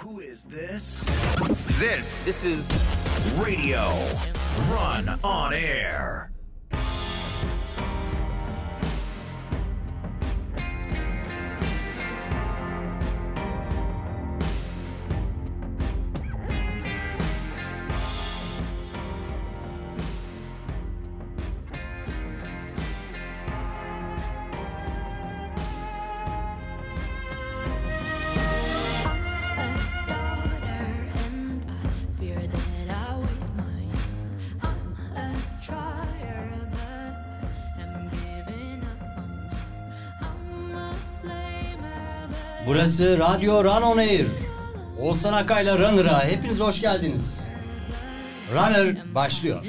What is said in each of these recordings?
Who is this? This This is Radio Run on Air. Burası Radyo Run On Air. Oğuzhan Akay'la Runner'a hepiniz hoş geldiniz. Runner başlıyor.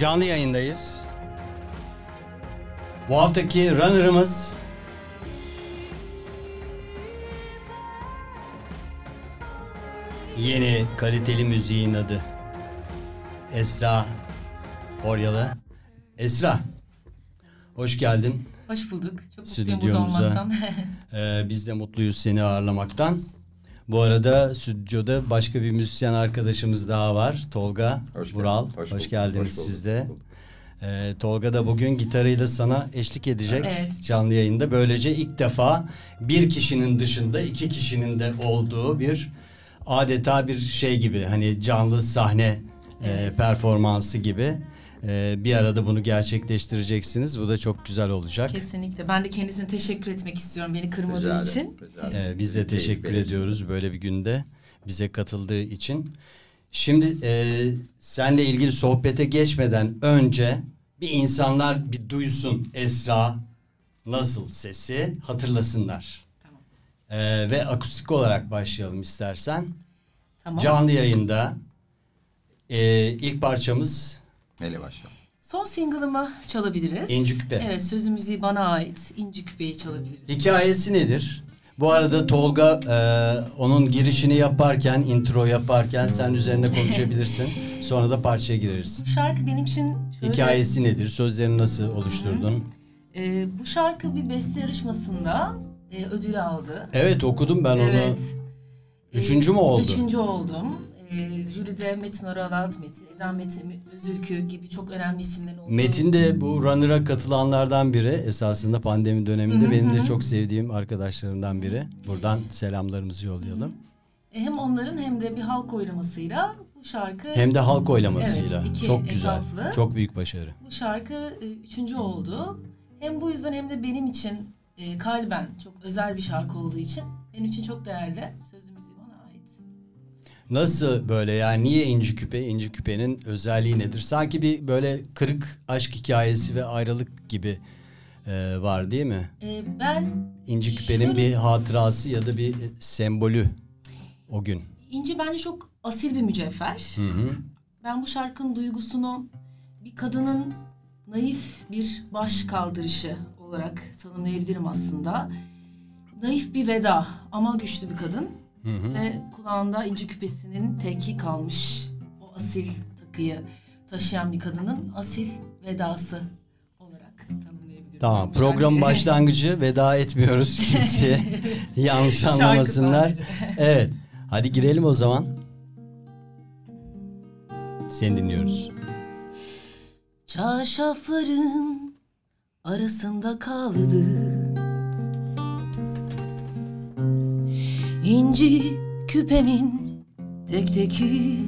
Canlı yayındayız. Bu haftaki runner'ımız yeni kaliteli müziğin adı Esra Oryalı. Esra, hoş geldin. Hoş bulduk. Çok mutluyum burada Stüdyomuza. olmaktan. Ee, biz de mutluyuz seni ağırlamaktan. Bu arada stüdyoda başka bir müzisyen arkadaşımız daha var. Tolga Hoş geldin, Vural. hoş Hoş, bulduk, geldiniz hoş siz de. Ee, Tolga da bugün gitarıyla sana eşlik edecek Evet. canlı yayında. Böylece ilk defa bir kişinin dışında iki kişinin de olduğu bir adeta bir şey gibi hani canlı sahne e, Evet. performansı gibi e, bir arada bunu gerçekleştireceksiniz. Bu da çok güzel olacak. Kesinlikle. Ben de kendisine teşekkür etmek istiyorum beni kırmadığı Rica ederim, için. rica ederim. Ee, biz de Keyif teşekkür benim. ediyoruz böyle bir günde bize katıldığı için. Şimdi e, senle ilgili sohbete geçmeden önce bir insanlar bir duysun Esra nasıl sesi hatırlasınlar. Tamam. Ee, ve akustik olarak başlayalım istersen. Tamam. Canlı yayında e, ilk parçamız Neyle başlayalım? Son single'ımı çalabiliriz. İnci Küpe. Evet sözü müziği bana ait. İnci Küpe'yi çalabiliriz. Hikayesi nedir? Bu arada Tolga e, onun girişini yaparken, intro yaparken sen üzerine konuşabilirsin. Sonra da parçaya gireriz. Bu şarkı benim için şöyle... Hikayesi nedir? Sözlerini nasıl oluşturdun? Ee, bu şarkı bir beste yarışmasında e, ödül aldı. Evet okudum ben onu. Evet. Üçüncü Ee, mü oldu? Üçüncü oldum. Ee, jüride Metin Aralat, Metin, Eda Metin, Özülkü gibi çok önemli isimlerin olduğu. Metin de bu Runner'a katılanlardan biri. Esasında pandemi döneminde benim de çok sevdiğim arkadaşlarımdan biri. Buradan selamlarımızı yollayalım. E, Hem onların hem de bir halk oylamasıyla bu şarkı Hem de halk oylamasıyla. Evet, çok güzel. etaplı. Çok büyük başarı. bu şarkı e, üçüncü oldu. Hem bu yüzden hem de benim için e, kalben çok özel bir şarkı olduğu için benim için çok değerli. Sözü müziği bana ait. Nasıl böyle yani niye inci küpe? İnci küpenin özelliği nedir? Sanki bir böyle kırık aşk hikayesi ve ayrılık gibi e, var değil mi? E, ben İnci küpenin Şöyle- bir hatırası ya da bir sembolü o gün. İnci bence çok asil bir mücevher. Hı hı. Ben bu şarkının duygusunu bir kadının naif bir baş kaldırışı olarak tanımlayabilirim aslında. Naif bir veda ama güçlü bir kadın. Hı hı. Ve kulağında inci küpesinin teki kalmış o asil takıyı taşıyan bir kadının asil vedası olarak tanımlayabilirim. Tamam program şarkıyı. başlangıcı veda etmiyoruz kimseye yanlış anlamasınlar. Evet hadi girelim o zaman. Seni dinliyoruz. Çarşafların arasında kaldı İnci küpemin tek teki.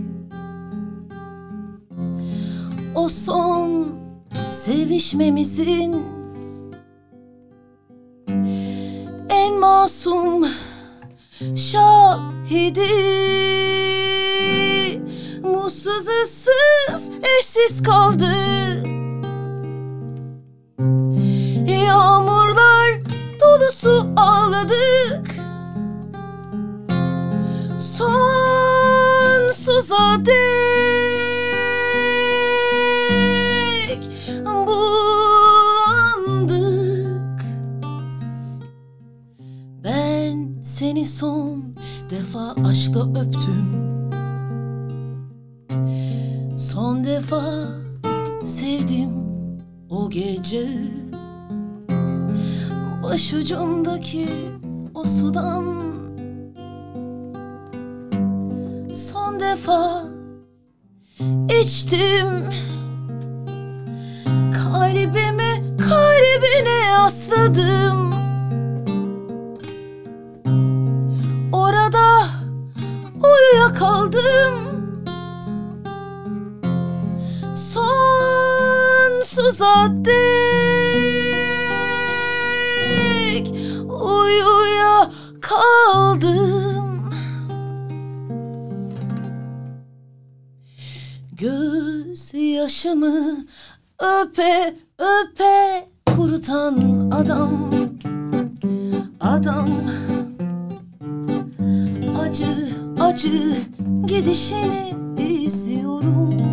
O son sevişmemizin En masum şahidi. Mutsuz ıssız eşsiz kaldı. Yağmurlar dolu su ağladık dek bulandık. Ben seni son defa aşkla öptüm. Son defa sevdim o gece. Başucundaki o sudan defa içtim. Kalbimi kalbine yasladım Orada uyuyakaldım. Sonsuza dek yaşımı öpe öpe kurutan adam. Adam acı acı gidişini izliyorum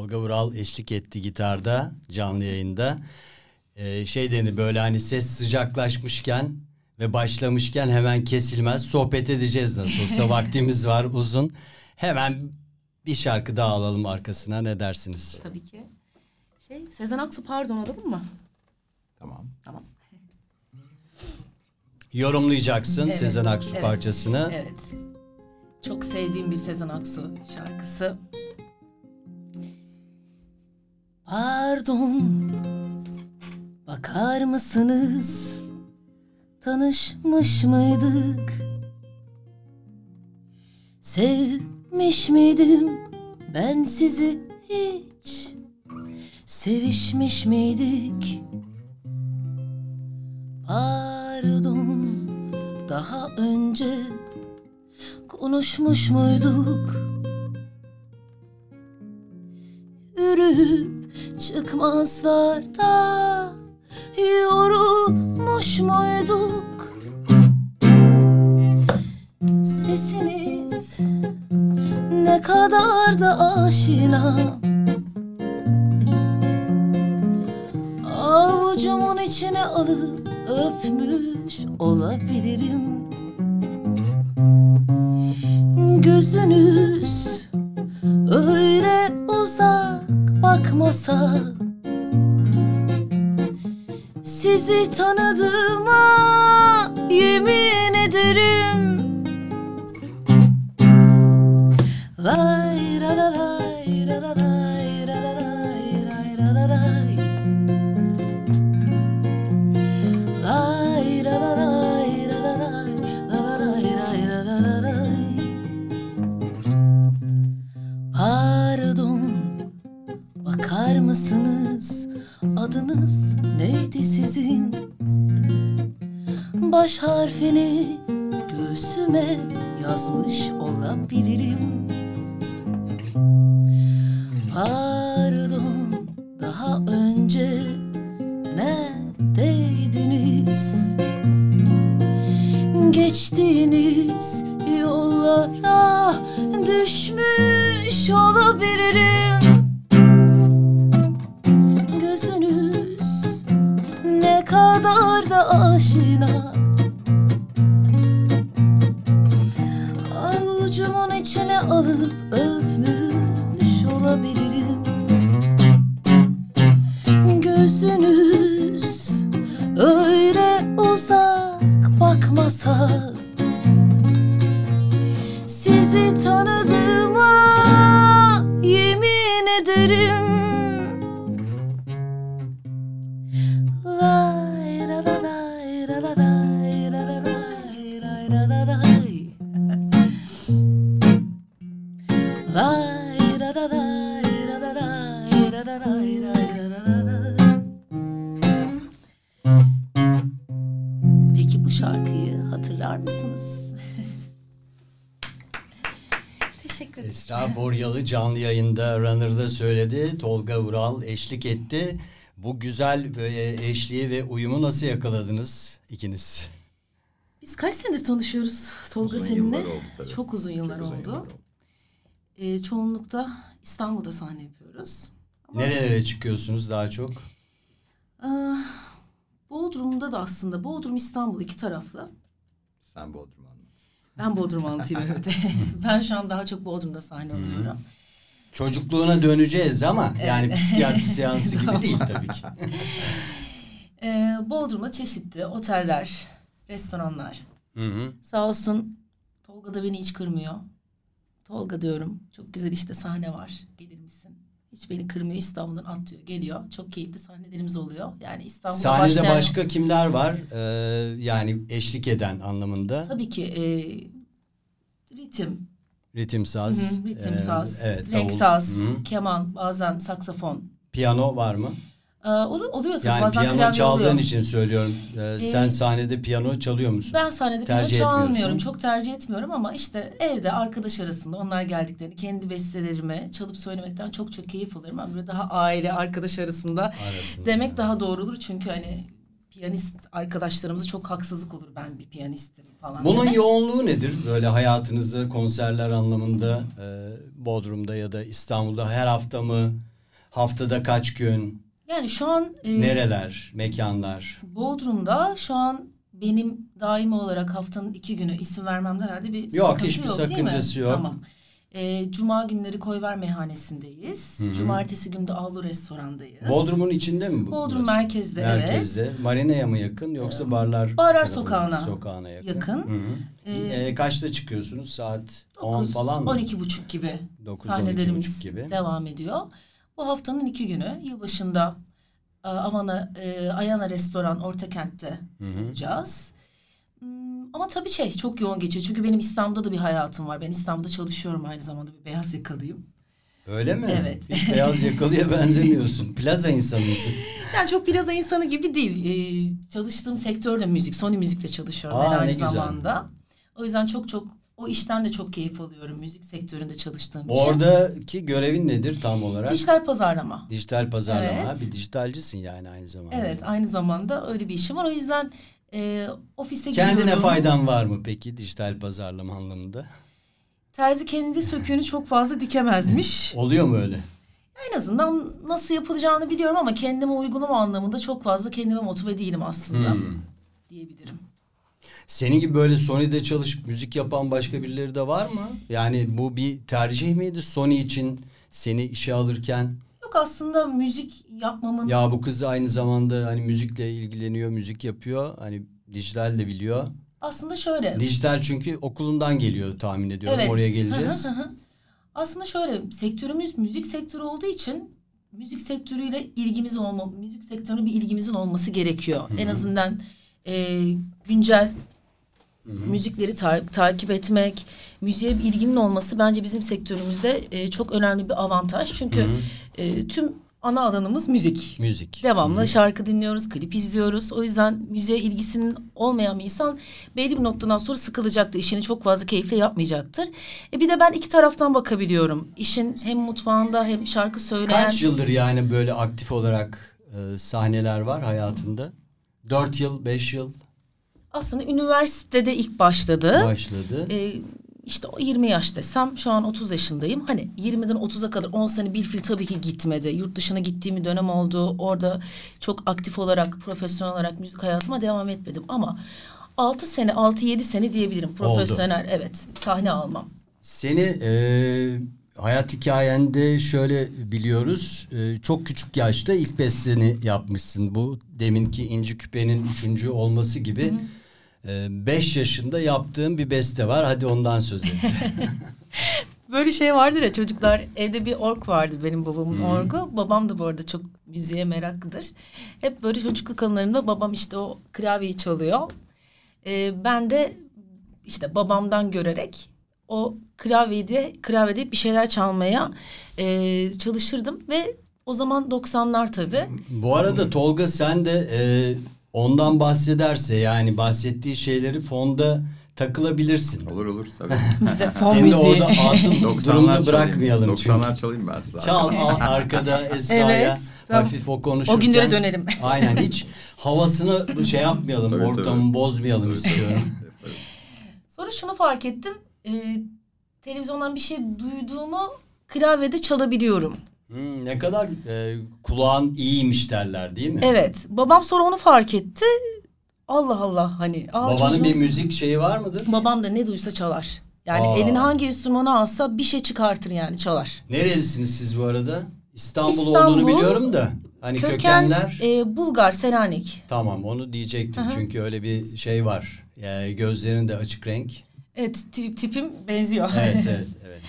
Tolga Vural eşlik etti gitarda canlı yayında. Ee, şey dedi böyle hani ses sıcaklaşmışken ve başlamışken hemen kesilmez. Sohbet edeceğiz nasıl olsa vaktimiz var uzun. Hemen bir şarkı daha alalım arkasına ne dersiniz? Tabii ki. Şey, Sezen Aksu pardon alalım mı? Tamam. Tamam. Yorumlayacaksın Evet, Sezen Aksu evet, parçasını. Evet. Çok sevdiğim bir Sezen Aksu şarkısı. Pardon. Bakar mısınız? Tanışmış mıydık? Sevmiş miydim ben sizi hiç? Sevişmiş miydik? Pardon daha önce konuşmuş muyduk? Yürüyüp çıkmazlarda yorulmuş muyduk? Sesiniz ne kadar da aşina. Avucumun içine alıp öpmüş olabilirim. Gözünüz öyle uzak bakmasa. Sizi tanıdığıma yemin ederim. Lay bakar mısınız? Adınız neydi sizin? Baş harfini göğsüme yazmış olabilirim canlı yayında Runner'da söyledi. Tolga Ural eşlik etti. Bu güzel böyle eşliği ve uyumu nasıl yakaladınız ikiniz? Biz kaç senedir tanışıyoruz Tolga Uzun seninle? yıllar oldu tabii. Çok uzun yıllar Çok uzun oldu. yıllar oldu. Ee, çoğunlukta İstanbul'da sahne yapıyoruz. Nerelere çıkıyorsunuz daha çok? Ah, Bodrum'da da aslında Bodrum İstanbul iki taraflı. Sen Bodrum anlat. Ben Bodrum antiyim evet. ben şu an daha çok Bodrum'da sahne alıyorum. Çocukluğuna döneceğiz ama yani psikiyatri seansı gibi değil tabii ki. Ee, Bodrum'da çeşitli oteller, restoranlar. Hı hı. Sağ olsun Tolga da beni hiç kırmıyor. Tolga diyorum çok güzel işte sahne var gelir misin? Hiç beni kırmıyor İstanbul'dan atlıyor geliyor. Çok keyifli sahnelerimiz oluyor. Yani İstanbul'da Sahnede başlayan- başka kimler var? Ee, yani eşlik eden anlamında. Tabii ki e, ritim, Ritim saz. hı, ritim e, saz, evet, renk davul. saz, Hı hı. keman, bazen saksafon. Piyano var mı? Ee, olu- oluyor tabii Yani bazen piyano çaldığın oluyor. için söylüyorum. Ee, sen sahnede piyano çalıyor musun? Ben sahnede piyano Tercih çalmıyorum. etmiyorsun. Çok tercih etmiyorum ama işte evde arkadaş arasında onlar geldiklerini kendi bestelerimi çalıp söylemekten çok çok keyif alırım. Ama böyle daha aile arkadaş arasında, Arasında. demek daha doğru olur. Çünkü hani piyanist arkadaşlarımıza çok haksızlık olur. Ben bir piyanistim falan. Bunun demek. yoğunluğu nedir? Böyle hayatınızda konserler anlamında e, Bodrum'da ya da İstanbul'da her hafta mı? Haftada kaç gün? Yani şu an e, Nereler? Mekanlar? Bodrum'da şu an benim daimi olarak haftanın iki günü isim vermemden herhalde bir Yok, sıkıntı hiçbir yok değil mi? sakıncası yok. Tamam. Ee, Cuma günleri Koyver Meyhanesi'ndeyiz. Cumartesi günü de Avlu Restorandayız. Bodrum'un içinde mi bu? Bodrum burası? merkezde, evet. Merkezde. Marina'ya mı yakın yoksa barlar? Barlar tarafına, sokağına sokağına yakın. yakın. Hı hı. Ee, E, kaçta çıkıyorsunuz? Saat 10 9, falan mı? 12 buçuk gibi 9, sahnelerimiz 12.30 gibi. devam ediyor. Bu haftanın iki günü yılbaşında e, Avana, e, Ayana Restoran Ortakent'te olacağız. Ama tabii şey çok yoğun geçiyor. Çünkü benim İstanbul'da da bir hayatım var. Ben İstanbul'da çalışıyorum aynı zamanda bir beyaz yakalıyım. Öyle mi? Evet. Hiç beyaz yakalıya benzemiyorsun. Plaza insanı mısın? Yani çok plaza insanı gibi değil. Ee, çalıştığım sektör de müzik. Sony Müzik'te çalışıyorum Aa, ben aynı güzel. zamanda. O yüzden çok çok o işten de çok keyif alıyorum. Müzik sektöründe çalıştığım için. Oradaki görevin nedir tam olarak? Dijital pazarlama. Dijital pazarlama. Evet. Bir dijitalcisin yani aynı zamanda. Evet aynı zamanda öyle bir işim var. O yüzden e, ofise Kendine gidiyorum. faydan var mı peki dijital pazarlama anlamında? Terzi kendi söküğünü çok fazla dikemezmiş. Oluyor mu öyle? en azından nasıl yapılacağını biliyorum ama kendime uygulama anlamında çok fazla kendime motive değilim aslında. Hmm. Diyebilirim. Senin gibi böyle Sony'de çalışıp müzik yapan başka birileri de var mı? Yani bu bir tercih miydi Sony için seni işe alırken? Yok aslında müzik yapmamın Ya bu kız aynı zamanda hani müzikle ilgileniyor, müzik yapıyor. Hani dijital de biliyor. aslında şöyle. Dijital çünkü okulundan geliyor tahmin ediyorum. Oraya geleceğiz. Hı hı, hı. Aslında şöyle sektörümüz müzik sektörü olduğu için müzik sektörüyle ilgimiz olma, müzik sektörüne bir ilgimizin olması gerekiyor. En azından e, güncel müzikleri ta- takip etmek, müziğe bir ilginin olması bence bizim sektörümüzde e, çok önemli bir avantaj. Çünkü e, tüm ana alanımız müzik. Müzik. Devamlı şarkı dinliyoruz, klip izliyoruz. O yüzden müziğe ilgisinin olmayan bir insan belli bir noktadan sonra sıkılacaktır. İşini çok fazla keyifle yapmayacaktır. E bir de ben iki taraftan bakabiliyorum. İşin hem mutfağında hem şarkı söyleyen... Kaç yıldır yani böyle aktif olarak e, sahneler var hayatında? Dört yıl, beş yıl aslında üniversitede ilk başladı. Başladı. Ee, işte 20 yaş desem şu an 30 yaşındayım. Hani 20'den 30'a kadar 10 sene bir fil tabii ki gitmedi. Yurt dışına gittiğim bir dönem oldu. Orada çok aktif olarak, profesyonel olarak müzik hayatıma devam etmedim. Ama 6 sene, 6-7 sene diyebilirim. Profesyonel, oldu. evet. Sahne almam. Seni e, hayat hikayende şöyle biliyoruz. E, çok küçük yaşta ilk besteni yapmışsın. Bu deminki İnci Küpe'nin üçüncü olması gibi... Hı hı ee, 5 yaşında yaptığım bir beste var. Hadi ondan söz et. Böyle şey vardır ya çocuklar evde bir ork vardı benim babamın hmm. orgu. Babam da bu arada çok müziğe meraklıdır. Hep böyle çocukluk anılarında babam işte o klavyeyi çalıyor. Ee, ben de işte babamdan görerek o klavyede klavyede bir şeyler çalmaya e, çalışırdım ve o zaman 90'lar tabii. Bu arada Tolga sen de e, ondan bahsederse yani bahsettiği şeyleri fonda takılabilirsin. Olur olur tabii. Bize fon Seni de müziği. orada atın 90'lar durumda çalayım. bırakmayalım 90'lar çalayım ben size. Çal al arkada Esra'ya Evet, tamam. hafif o konuşurken. O günlere dönelim. Aynen hiç havasını şey yapmayalım Tabii, ortamı tabii. bozmayalım Tabii, istiyorum. Sonra şunu fark ettim. E, televizyondan bir şey duyduğumu klavyede çalabiliyorum. Hmm, ne kadar e, kulağın iyiymiş derler değil mi? Evet. Babam sonra onu fark etti. Allah Allah hani. Aa, Babanın çocuğun- bir müzik şeyi var mıdır? Babam da ne duysa çalar. Yani Aa. elin hangi enstrümanı alsa bir şey çıkartır yani çalar. Nerelisiniz siz bu arada? İstanbul, İstanbul, olduğunu biliyorum da. Hani Köken kökenler. e, Bulgar, Selanik. Tamam onu diyecektim hı. çünkü öyle bir şey var. Yani gözlerin de açık renk. Evet ti- tipim benziyor. Evet evet evet.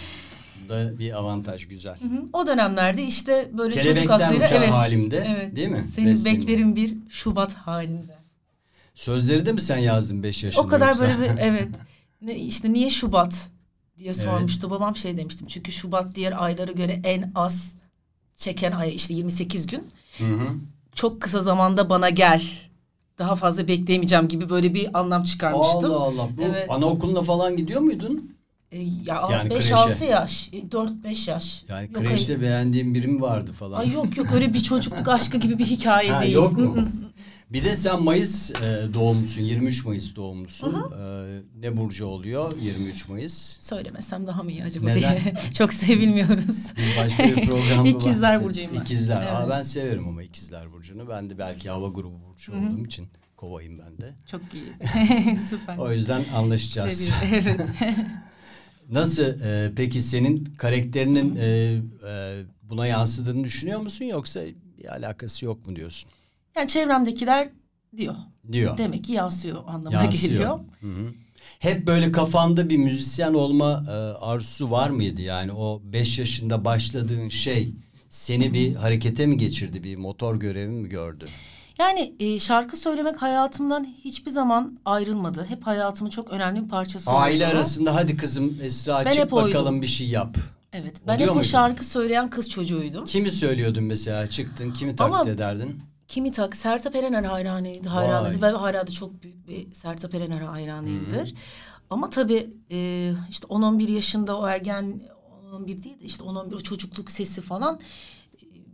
Da bir avantaj güzel. Hı hı. o dönemlerde işte böyle çocuk Kelebekler hakları. Evet. halimde Evet. değil mi? Senin Resmin. beklerin bir Şubat halinde. Sözleri de mi sen yazdın 5 yaşında O kadar yoksa? böyle bir evet. Ne, işte niye Şubat diye sormuştu. Babam şey demiştim. Çünkü Şubat diğer aylara göre en az çeken ay işte 28 gün. Hı hı. Çok kısa zamanda bana gel. Daha fazla bekleyemeyeceğim gibi böyle bir anlam çıkarmıştım. Allah Allah. Bu Evet. anaokuluna falan gidiyor muydun? E, ya Yani 5-6 kreşe. yaş, 4-5 yaş. Yani Yok, kreşte beğendiğin biri mi vardı falan? Ay, yok yok öyle bir çocukluk aşkı gibi bir hikaye Ha, değil. yok mu? Bir de sen Mayıs e, doğumlusun. 23 Mayıs doğumlusun. E, ne burcu oluyor 23 Mayıs? Söylemesem daha mı iyi acaba Neden? diye. Çok sevilmiyoruz. Başka bir programda İkizler bahset- burcuyum ben. İkizler. Aa, Evet. ben severim ama ikizler burcunu. Ben de belki hava grubu burcu olduğum için kovayım ben de. Çok iyi. Süper. O yüzden anlaşacağız. Seviyorum. Evet. Nasıl e, peki senin karakterinin e, e, buna yansıdığını düşünüyor musun yoksa bir alakası yok mu diyorsun? Yani çevremdekiler diyor. Diyor. Demek ki yansıyor anlamına Yansıyor. geliyor. Hı hı. Hep böyle kafanda bir müzisyen olma e, arzusu var mıydı? Yani o beş yaşında başladığın şey seni bir harekete mi geçirdi? Bir motor görevi mi gördü? Yani e, şarkı söylemek hayatımdan hiçbir zaman ayrılmadı. Hep hayatımın çok önemli bir parçası oldu. Aile arasında hadi kızım Esra Ben çık hep oydum. bakalım bir şey yap. Evet. Ben Oluyor hep o muydun? şarkı söyleyen kız çocuğuydum. Kimi söylüyordun mesela çıktın kimi taklit Ama- ederdin? Kimi tak Sertab Erener hayranıydı, hayranıydı ve hala da çok büyük bir Sertab Erener hayranıyımdır. Ama tabii e, işte 10-11 yaşında o ergen 11 değil de işte 10-11 o çocukluk sesi falan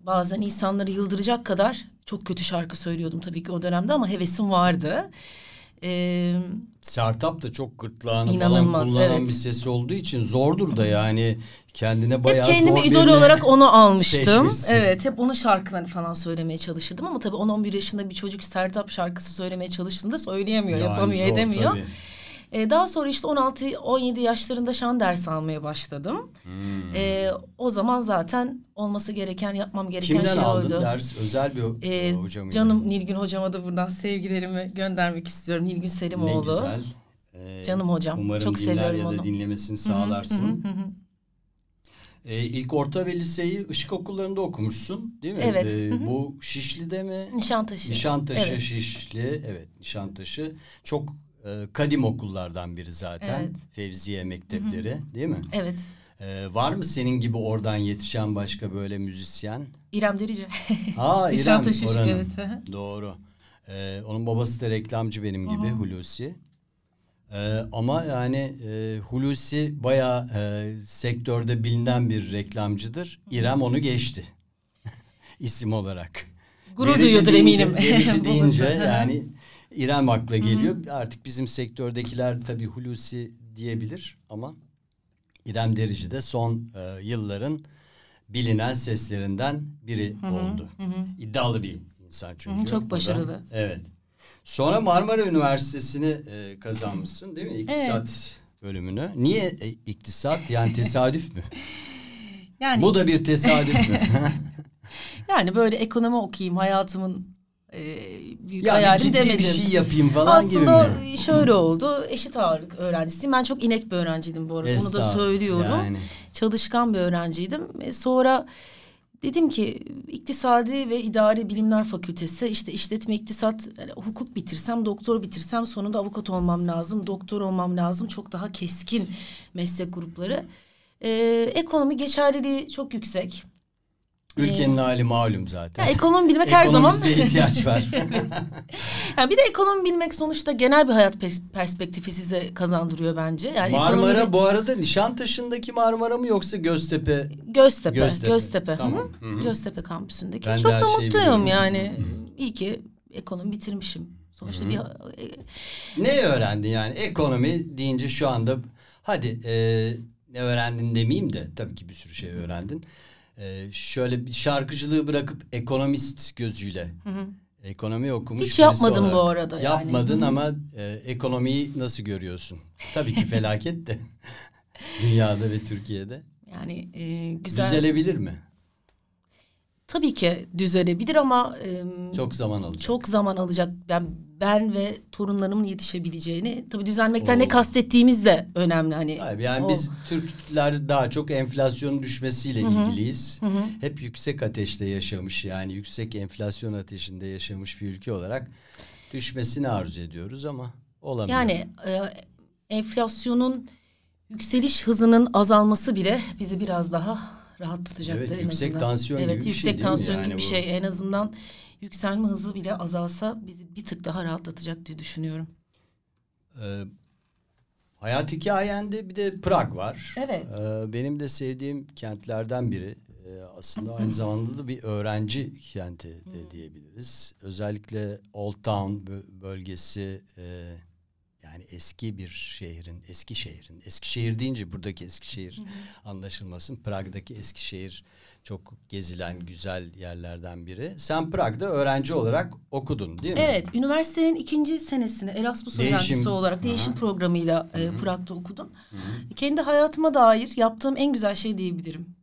bazen insanları yıldıracak kadar çok kötü şarkı söylüyordum tabii ki o dönemde ama hevesim vardı. E, Sertap da çok gırtlağını falan kullanan evet. bir sesi olduğu için zordur da yani kendine hep bayağı kendimi zor idol olarak onu almıştım. seçmişsin. Evet hep onun şarkılarını falan söylemeye çalışırdım ama tabii 10-11 yaşında bir çocuk Sertab şarkısı söylemeye çalıştığında söyleyemiyor, Yani yapamıyor, zor edemiyor. tabii. Ee, daha sonra işte 16-17 yaşlarında şan dersi almaya başladım. Hmm. Ee, o zaman zaten olması gereken, yapmam gereken Kimden şey aldın ders? Özel bir Ee, hoca mıydı? canım Nilgün hocama da buradan sevgilerimi göndermek istiyorum. Nilgün Ne Selimoğlu. güzel. Ee, Canım hocam. Umarım Çok dinler seviyorum ya da onu. dinlemesini sağlarsın. hı hı, hı hı. Ee, ilk orta ve liseyi işık okullarında okumuşsun değil mi? Evet, Ee, hı hı. bu Şişli'de mi? Nişantaşı. Nişantaşı, Evet. Şişli. Evet Nişantaşı. Çok e, kadim okullardan biri zaten. Evet. Fevziye mektepleri değil mi? Evet. Ee, var mı senin gibi oradan yetişen başka böyle müzisyen? İrem Derici. Aa İrem oranın. evet. Doğru. Ee, onun babası da reklamcı benim gibi Hulusi. Ee, ama yani e, Hulusi bayağı e, sektörde bilinen bir reklamcıdır. İrem onu geçti. İsim olarak. Gurur duyuyordur eminim. Derici deyince yani İrem akla geliyor. Artık bizim sektördekiler tabii Hulusi diyebilir ama İrem Derici de son e, yılların bilinen seslerinden biri oldu. İddialı bir insan çünkü. Hı hı, çok O da- başarılı. evet. Sonra Marmara Üniversitesi'ni e, kazanmışsın değil mi? İktisat bölümünü. Niye e, iktisat? Yani tesadüf mü? Yani Bu da bir tesadüf mü? yani böyle ekonomi okuyayım hayatımın e, büyük ya hayalim demedim. bir şey yapayım falan gibi Aslında mi? şöyle oldu. Eşit ağırlık öğrencisiyim. Ben çok inek bir öğrenciydim bu arada. Bunu da söylüyorum. yani. Çalışkan bir öğrenciydim. E, sonra dedim ki iktisadi ve idari bilimler fakültesi işte işletme iktisat yani hukuk bitirsem doktor bitirsem sonunda avukat olmam lazım. Doktor olmam lazım. Çok daha keskin meslek grupları. E, ekonomi geçerliliği çok yüksek. Ülkenin hali malum zaten. Ya, ekonomi bilmek her zaman Ekonomimize ihtiyaç var. Yani bir de ekonomi bilmek sonuçta genel bir hayat pers- perspektifi size kazandırıyor bence. Yani Marmara ekonomi- bu arada Nişantaşı'ndaki Marmara mı yoksa Göztepe? Göztepe, Göztepe. Göztepe. Tamam. hı. Hı hı. Göztepe kampüsündeki. Ben Çok da mutluyum yani. İyi ki ekonomi bitirmişim. Sonuçta bir e, Ne öğrendin yani? Ekonomi deyince şu anda hadi e, ne öğrendin demeyeyim de tabii ki bir sürü şey öğrendin. E, şöyle bir şarkıcılığı bırakıp ekonomist gözüyle ekonomi okumuş Hiç yapmadım olarak. bu arada yani. Yapmadın ama e, ekonomiyi nasıl görüyorsun? Tabii ki felaket de dünyada ve Türkiye'de. yani e, güzel. Düzelebilir mi? Tabii ki düzelebilir ama e, Çok zaman alacak. çok zaman alacak. Ben ben ve torunlarımın yetişebileceğini tabii düzelmekten Oo. ne kastettiğimiz de önemli hani. Hayır, yani o- biz Türkler daha çok enflasyonun düşmesiyle ilgiliyiz. Hep yüksek ateşte yaşamış yani yüksek enflasyon ateşinde yaşamış bir ülke olarak düşmesini arzu ediyoruz ama olamıyor. Yani e, enflasyonun yükseliş hızının azalması bile bizi biraz daha rahatlatacaktır Evet, en yüksek azından. tansiyon evet, gibi bir yüksek şey mi tansiyon yani gibi bir şey. En azından yükselme hızı bile azalsa bizi bir tık daha rahatlatacak diye düşünüyorum. Ee, hayat hikayende bir de Prag var. Evet. Ee, benim de sevdiğim kentlerden biri. Ee, aslında aynı zamanda da bir öğrenci kenti de diyebiliriz. Özellikle Old Town bö- bölgesi e, yani eski bir şehrin, eski şehrin. Eskişehir deyince buradaki Eskişehir anlaşılmasın. Prag'daki Eskişehir çok gezilen güzel yerlerden biri. Sen Prag'da öğrenci olarak okudun değil mi? Evet, üniversitenin ikinci senesini Erasmus Değişim. öğrencisi olarak değişim programıyla e, Prag'da okudum. Kendi hayatıma dair yaptığım en güzel şey diyebilirim.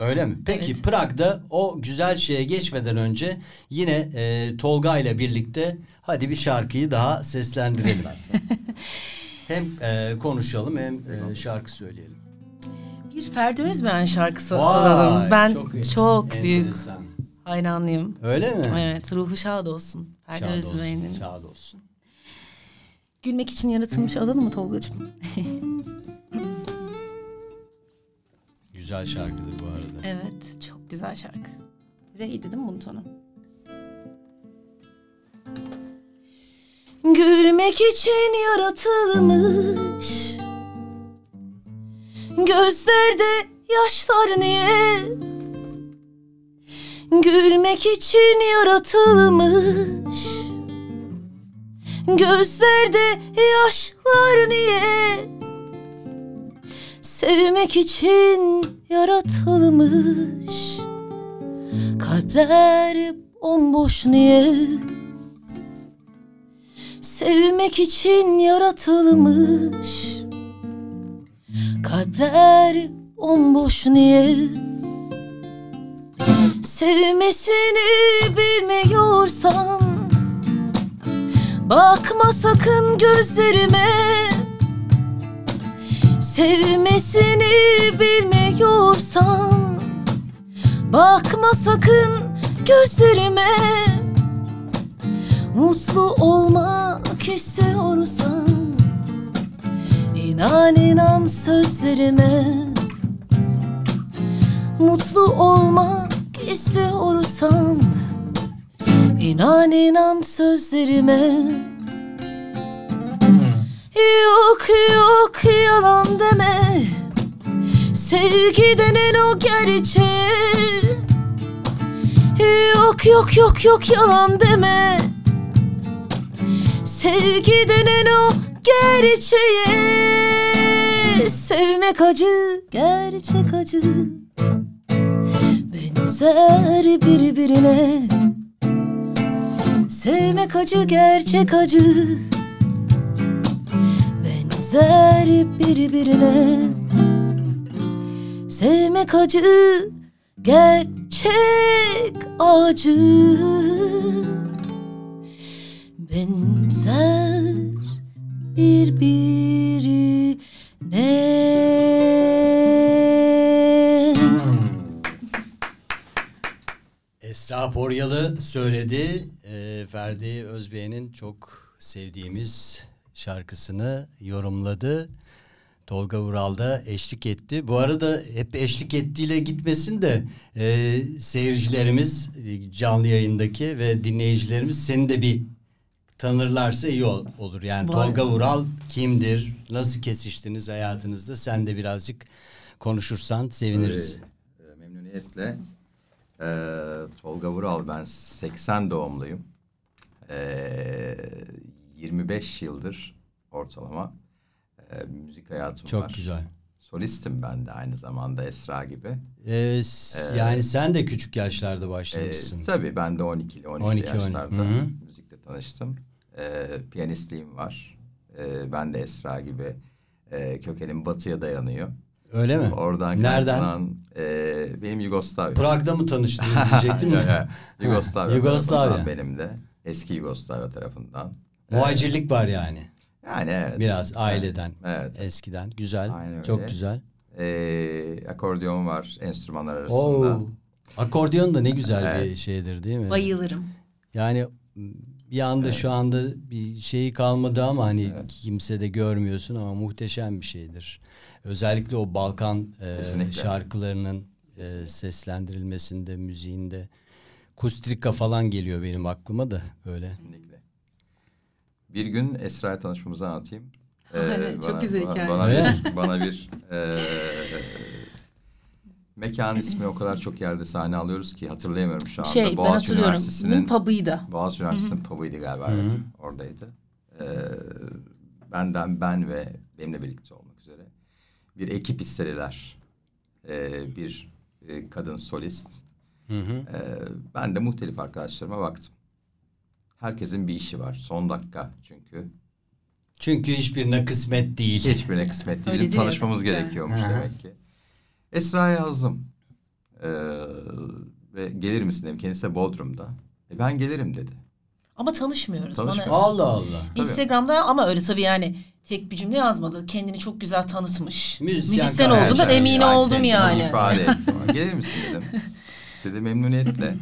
Öyle mi? Peki Evet. Prag'da o güzel şeye geçmeden önce yine e, Tolga ile birlikte hadi bir şarkıyı daha seslendirelim. hem e, konuşalım hem e, şarkı söyleyelim. Bir Ferdi Özbeğen şarkısı Vay, alalım. Ben çok çok, büyük hayranlıyım. Öyle mi? Evet, ruhu şad olsun. Ferdi Şad olsun, Özbeğen'in. şad olsun. Gülmek için yaratılmış alalım mı Tolga'cığım? Güzel şarkıdır bu arada. Evet, çok güzel şarkı. Rey'di değil mi bunun tonu? Gülmek için yaratılmış Gözlerde yaşlar niye Gülmek için yaratılmış Gözlerde yaşlar niye Sevmek için yaratılmış Kalpler bomboş niye? Sevmek için yaratılmış Kalpler bomboş niye? Sevmesini bilmiyorsan Bakma sakın gözlerime Sevmesini bilmiyorsan Bakma sakın gözlerime. Mutlu olmak istiyorsan İnan inan sözlerime. Mutlu olmak istiyorsan İnan inan sözlerime Yok yok yalan deme. Sevgi denen o gerçeği Yok yok yok yok yalan deme. Sevgi denen o gerçeği Sevmek acı, gerçek acı. Benzer birbirine. Sevmek acı, gerçek acı Benzer birbirine. Sevmek acı, gerçek acı. Benzer birbirine. Esra Poryalı söyledi. Ee, Ferdi Özbey'in çok sevdiğimiz şarkısını yorumladı. Tolga Ural da eşlik etti. Bu arada hep eşlik ettiğiyle gitmesin de e, seyircilerimiz e, canlı yayındaki ve dinleyicilerimiz seni de bir tanırlarsa iyi ol- olur. Yani Vay. Tolga Ural kimdir? Nasıl kesiştiniz hayatınızda? Sen de birazcık konuşursan seviniriz. Tabii, e, memnuniyetle. E, Tolga Vural ben 80 doğumluyum. E, 25 yıldır ortalama e, müzik hayatım Çok var. güzel. Solistim ben de aynı zamanda Esra gibi. Ee, s- yani sen de küçük yaşlarda E, başlamışsın. tabii ben de 12'li 13'lü 12, 13, yaşlarda hı hı. müzikle tanıştım. E, piyanistliğim var. E, ben de Esra gibi e, kökenim batıya dayanıyor. Öyle mi? Oradan Nereden? kaynaklanan, e, benim Yugoslavya. Prag'da mı tanıştınız diyecektim. Yugoslavya, Yugoslavya. benim de. Eski Yugoslavya tarafından. Muhacirlik var yani. Yani evet. Biraz aileden. Evet. Eskiden. Güzel. Aynen öyle. Çok güzel. Ee, akordeon var enstrümanlar arasında. Oo. Akordeon da ne güzel bir Evet. şeydir değil mi? Bayılırım. Yani bir anda şu anda bir şeyi kalmadı ama hani kimse de görmüyorsun ama muhteşem bir şeydir. Özellikle o Balkan e, şarkılarının e, seslendirilmesinde, müziğinde. Kustrika falan geliyor benim aklıma da böyle. Kesinlikle. Bir gün Esra'ya tanışmamızı anlatayım. Ee, Evet, çok güzel bana- hikaye. Bana Öyle bir, bana bir ee, mekan ismi o kadar çok yerde sahne alıyoruz ki hatırlayamıyorum şu anda. Şey ben Boğaziçi hatırlıyorum. Üniversitesi'nin pub'ıydı. Boğaziçi Üniversitesi'nin pub'ıydı galiba evet. Oradaydı. Ee, benden ben ve benimle birlikte olmak üzere bir ekip istediler. Ee, bir e, kadın solist. Hı hı. Ee, ben de muhtelif arkadaşlarıma baktım. Herkesin bir işi var. Son dakika çünkü. Çünkü hiçbirine kısmet değil. Hiçbirine kısmet değil. Bizim değil, tanışmamız evet. gerekiyormuş demek ki. Esra'ya yazdım. Ee, ve gelir misin dedim. Kendisi de Bodrum'da. E ben gelirim dedi. Ama tanışmıyoruz. Tanışmıyoruz. Bana Allah Allah. Instagram'da ama öyle tabii yani tek bir cümle yazmadı. Kendini çok güzel tanıtmış. Müzisyen Müzisyen olduğundan emin Yani oldum yani. ifade ettim. Gelir misin dedim. Dedi memnuniyetle.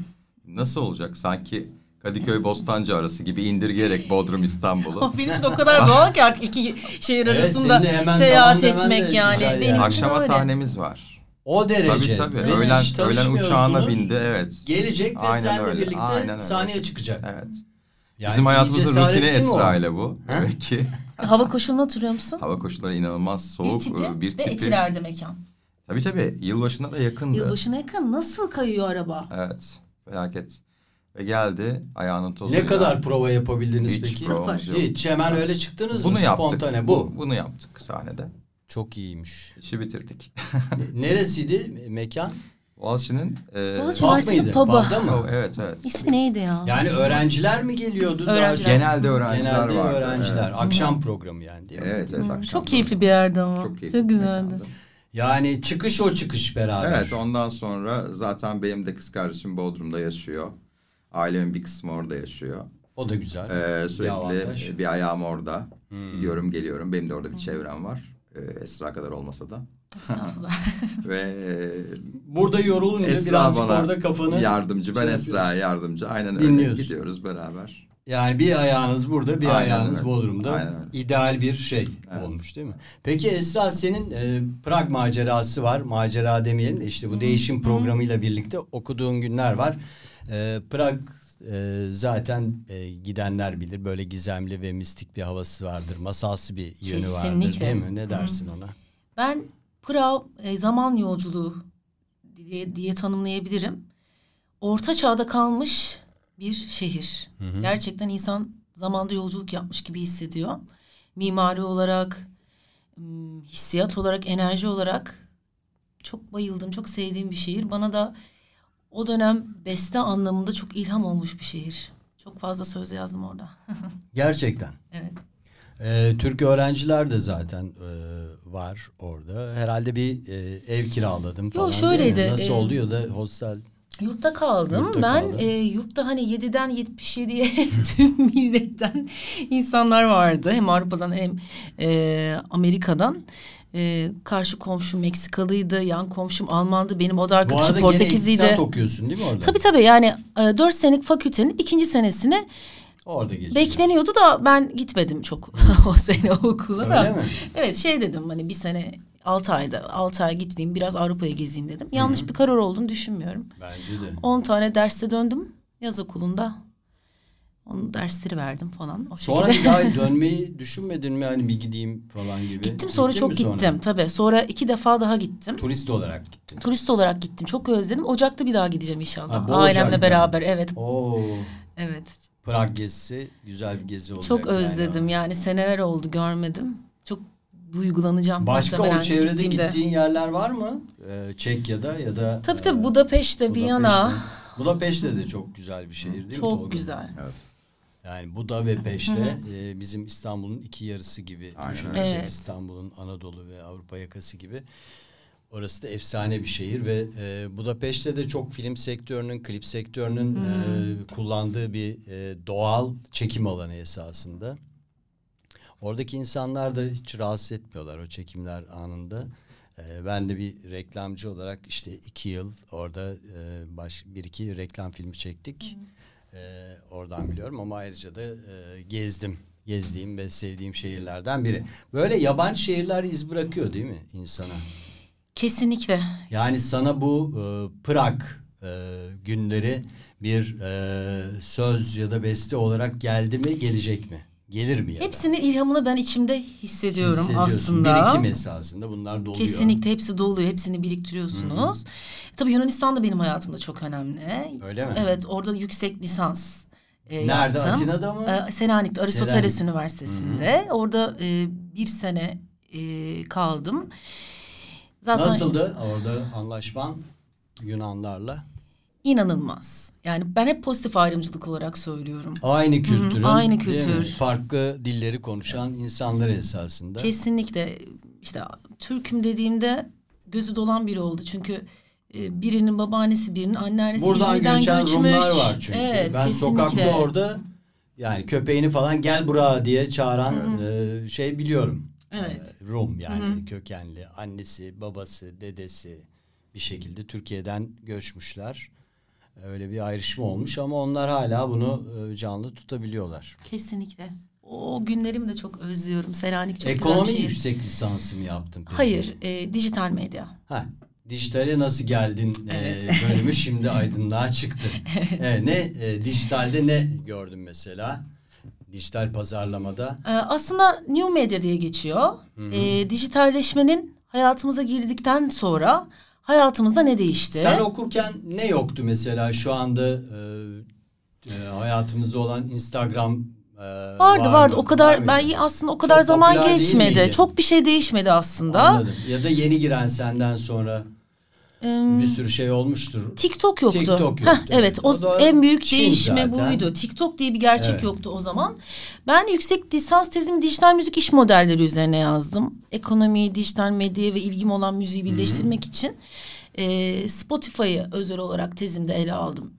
Nasıl olacak? Sanki Kadıköy Bostancı arası gibi indirgeyerek Bodrum İstanbul'u. Benim için o kadar doğal ki artık iki şehir Evet, arasında senin de hemen seyahat demen de etmek yani. güzel Benim yani. için Akşama öyle. sahnemiz var. O derece. Tabii tabii. Ve Öğlen, hiç öğlen uçağına tanışmıyorsunuz. bindi. Evet. Gelecek ve Aynen seninle öyle, birlikte aynen öyle. sahneye çıkacak. Evet. Yani Bizim bir hayatımızın cesaret rutini değil mi o? Esra ile bu. Demek ki Hava koşulunu hatırlıyor musun? hava koşulları inanılmaz bir soğuk. tipi e, bir ve tipi. etilerde mekan. Tabii tabii. Yılbaşına da yakındı. Yılbaşına yakın nasıl kayıyor araba? Evet. Felaket. Ve geldi ayağının tozuyla. Ne kadar prova yapabildiniz Hiç peki? provamız yok. Hiç hemen öyle çıktınız Bunu mı? yaptık. Spontane bu. Bunu yaptık sahnede. Çok iyiymiş. İşi bitirdik. Neresiydi mekan? Boğaziçi'nin e, Boğaziçi Pub Üniversitesi mıydı? Pub'da mı? Evet evet. İsmi neydi ya? Yani öğrenciler mi geliyordu? Daha Öğrenciler. Genelde öğrenciler Genelde vardı. öğrenciler. Evet. Akşam programı yani değil mi? Evet evet. akşam Çok keyifli bir yerdi ama. Çok keyifli. Çok bir güzeldi. Yani çıkış o çıkış beraber. Evet ondan sonra zaten benim de kız kardeşim Bodrum'da yaşıyor. Ailemin bir kısmı orada yaşıyor. O da güzel. Ee, Bir. Hmm. sürekli bir ayağım orada. Gidiyorum geliyorum. Benim de orada bir çevrem var. Ee, Esra kadar olmasa da. Estağfurullah. Ve Burada yorulunca Esra birazcık bana orada kafanı yardımcı. Ben şey Esra'ya yardımcı. Aynen öyle Dinliyorsun. gidiyoruz beraber. Yani bir ayağınız burada, bir Aynen ayağınız öyle. Bodrum'da. Aynen öyle. İdeal bir şey Evet. olmuş değil mi? Peki Esra senin e, Prag macerası var. Macera demeyelim de işte bu değişim programıyla birlikte okuduğun günler var. E, Prag e, zaten e, gidenler bilir böyle gizemli ve mistik bir havası vardır. Masalsı bir yönü vardır Kesinlikle. değil mi? Ne dersin ona? Ben Prag e, zaman yolculuğu diye, diye tanımlayabilirim. Orta çağda kalmış bir şehir. Gerçekten insan zamanda yolculuk yapmış gibi hissediyor. Mimari olarak, hissiyat olarak, enerji olarak çok bayıldım, çok sevdiğim bir şehir. Bana da o dönem beste anlamında çok ilham olmuş bir şehir. Çok fazla söz yazdım orada. Gerçekten. evet. E, Türk öğrenciler de zaten e, var orada. Herhalde bir e, ev kiraladım falan. mi? şöyleydi, Nasıl e, oluyor da hostel Yurtta kaldım. Yurtta ben kaldın. e, yurtta hani 7'den 77'ye tüm milletten insanlar vardı. Hem Avrupa'dan hem e, Amerika'dan. E, karşı komşum Meksikalıydı, yan komşum Almandı, benim oda Bu arkadaşım arada gene Portekizliydi. iktisat okuyorsun değil mi orada? Tabii tabii yani e, 4 senelik fakültenin ikinci senesini Orada geçiyorsun. bekleniyordu da ben gitmedim çok o sene okula da. Öyle mi? Evet şey dedim hani bir sene 6 ayda 6 ay gitmeyeyim biraz Avrupa'ya gezeyim dedim. Yanlış bir karar olduğunu düşünmüyorum. Bence de. 10 tane derste döndüm yaz okulunda. Onun dersleri verdim falan. O Sonra şekilde. bir daha dönmeyi düşünmedin mi? Hani bir gideyim falan gibi. Gittim sonra Gittin çok mi sonra? gittim tabii. Sonra iki defa daha gittim. Turist olarak gittin. Turist olarak gittim. Çok özledim. Ocak'ta bir daha gideceğim inşallah. Ha, Ailemle Ocak'ta. beraber. Evet. Oo. Evet. Prag gezisi güzel bir gezi olacak. Çok yani. özledim. Yani seneler oldu görmedim. Çok duygulanacağım. Başka o çevrede gittiğimde. gittiğin yerler var mı? Ee, Çekya'da ya da... Tabii e, tabii Budapeşte, Viyana. Budapeşte. Budapeşte de çok güzel bir şehir değil mi? Çok güzel. Yani Buda ve Peşte e, bizim İstanbul'un iki yarısı gibi Aynen düşünürsek. Evet. İstanbul'un Anadolu ve Avrupa yakası gibi. Orası da efsane bir şehir ve e, Budapeşte de çok film sektörünün, klip sektörünün e, kullandığı bir e, doğal çekim alanı esasında. Oradaki insanlar da hiç rahatsız etmiyorlar o çekimler anında. E, ben de bir reklamcı olarak işte iki yıl orada e, baş, bir iki reklam filmi çektik. E, oradan biliyorum ama ayrıca da e, gezdim. Gezdiğim ve sevdiğim şehirlerden biri. Böyle yabancı şehirler iz bırakıyor değil mi insana? Kesinlikle. Yani sana bu e, Prag e, günleri bir e, söz ya da beste olarak geldi mi gelecek mi? Gelir mi ya? Hepsinin ilhamını ben içimde hissediyorum aslında. Birikim esasında bunlar doluyor. Kesinlikle hepsi doluyor. Hepsini biriktiriyorsunuz. Tabii Yunanistan da benim hayatımda çok önemli. Öyle mi? Evet orada yüksek lisans e, Nerede? yaptım. Atina'da mı? E, Selanik'te Aristoteles Selanik. Üniversitesi'nde. Orada e, bir sene e, kaldım. Zaten Nasıldı orada anlaşman Yunanlarla? inanılmaz. Yani ben hep pozitif ayrımcılık olarak söylüyorum. Aynı kültürün, aynı değil mi? kültür. farklı dilleri konuşan insanlar esasında. Kesinlikle işte Türk'üm dediğimde gözü dolan biri oldu. Çünkü birinin babaannesi, birinin anneannesi Buradan İzmir'den göçen göçmüş. Rumlar var çünkü. Evet, ben kesinlikle. sokakta orada yani köpeğini falan gel buraya diye çağıran e, şey biliyorum. Evet. E, Rum yani kökenli. Annesi, babası, dedesi bir şekilde Türkiye'den göçmüşler. Öyle bir ayrışma olmuş ama onlar hala bunu e, canlı tutabiliyorlar. Kesinlikle. O günlerimi de çok özlüyorum. Selanik çok Ekonomi güzel bir şehir. yüksek lisansı mı yaptın peki? Hayır, e, dijital medya. Ha, dijitale nasıl geldin e, Evet. bölümü şimdi aydınlığa çıktı. evet. ne e, dijitalde ne gördün mesela? Dijital pazarlamada. E, aslında new medya diye geçiyor. E, dijitalleşmenin hayatımıza girdikten sonra hayatımızda ne değişti? Sen okurken ne yoktu mesela şu anda e, e, hayatımızda olan Instagram e, Vardı var vardı. mı? O kadar Var mıydı? ben aslında o kadar Çok zaman geçmedi. Çok bir şey değişmedi aslında. Anladım. Ya da yeni giren senden sonra Bir sürü şey olmuştur. TikTok yoktu. TikTok yoktu, Heh, evet o, O en büyük Çin değişme zaten. buydu. TikTok diye bir gerçek Evet. yoktu o zaman. Ben yüksek lisans tezimi dijital müzik iş modelleri üzerine yazdım. Ekonomiyi, dijital medyaya ve ilgim olan müziği birleştirmek için e, Spotify'ı özel olarak tezimde ele aldım.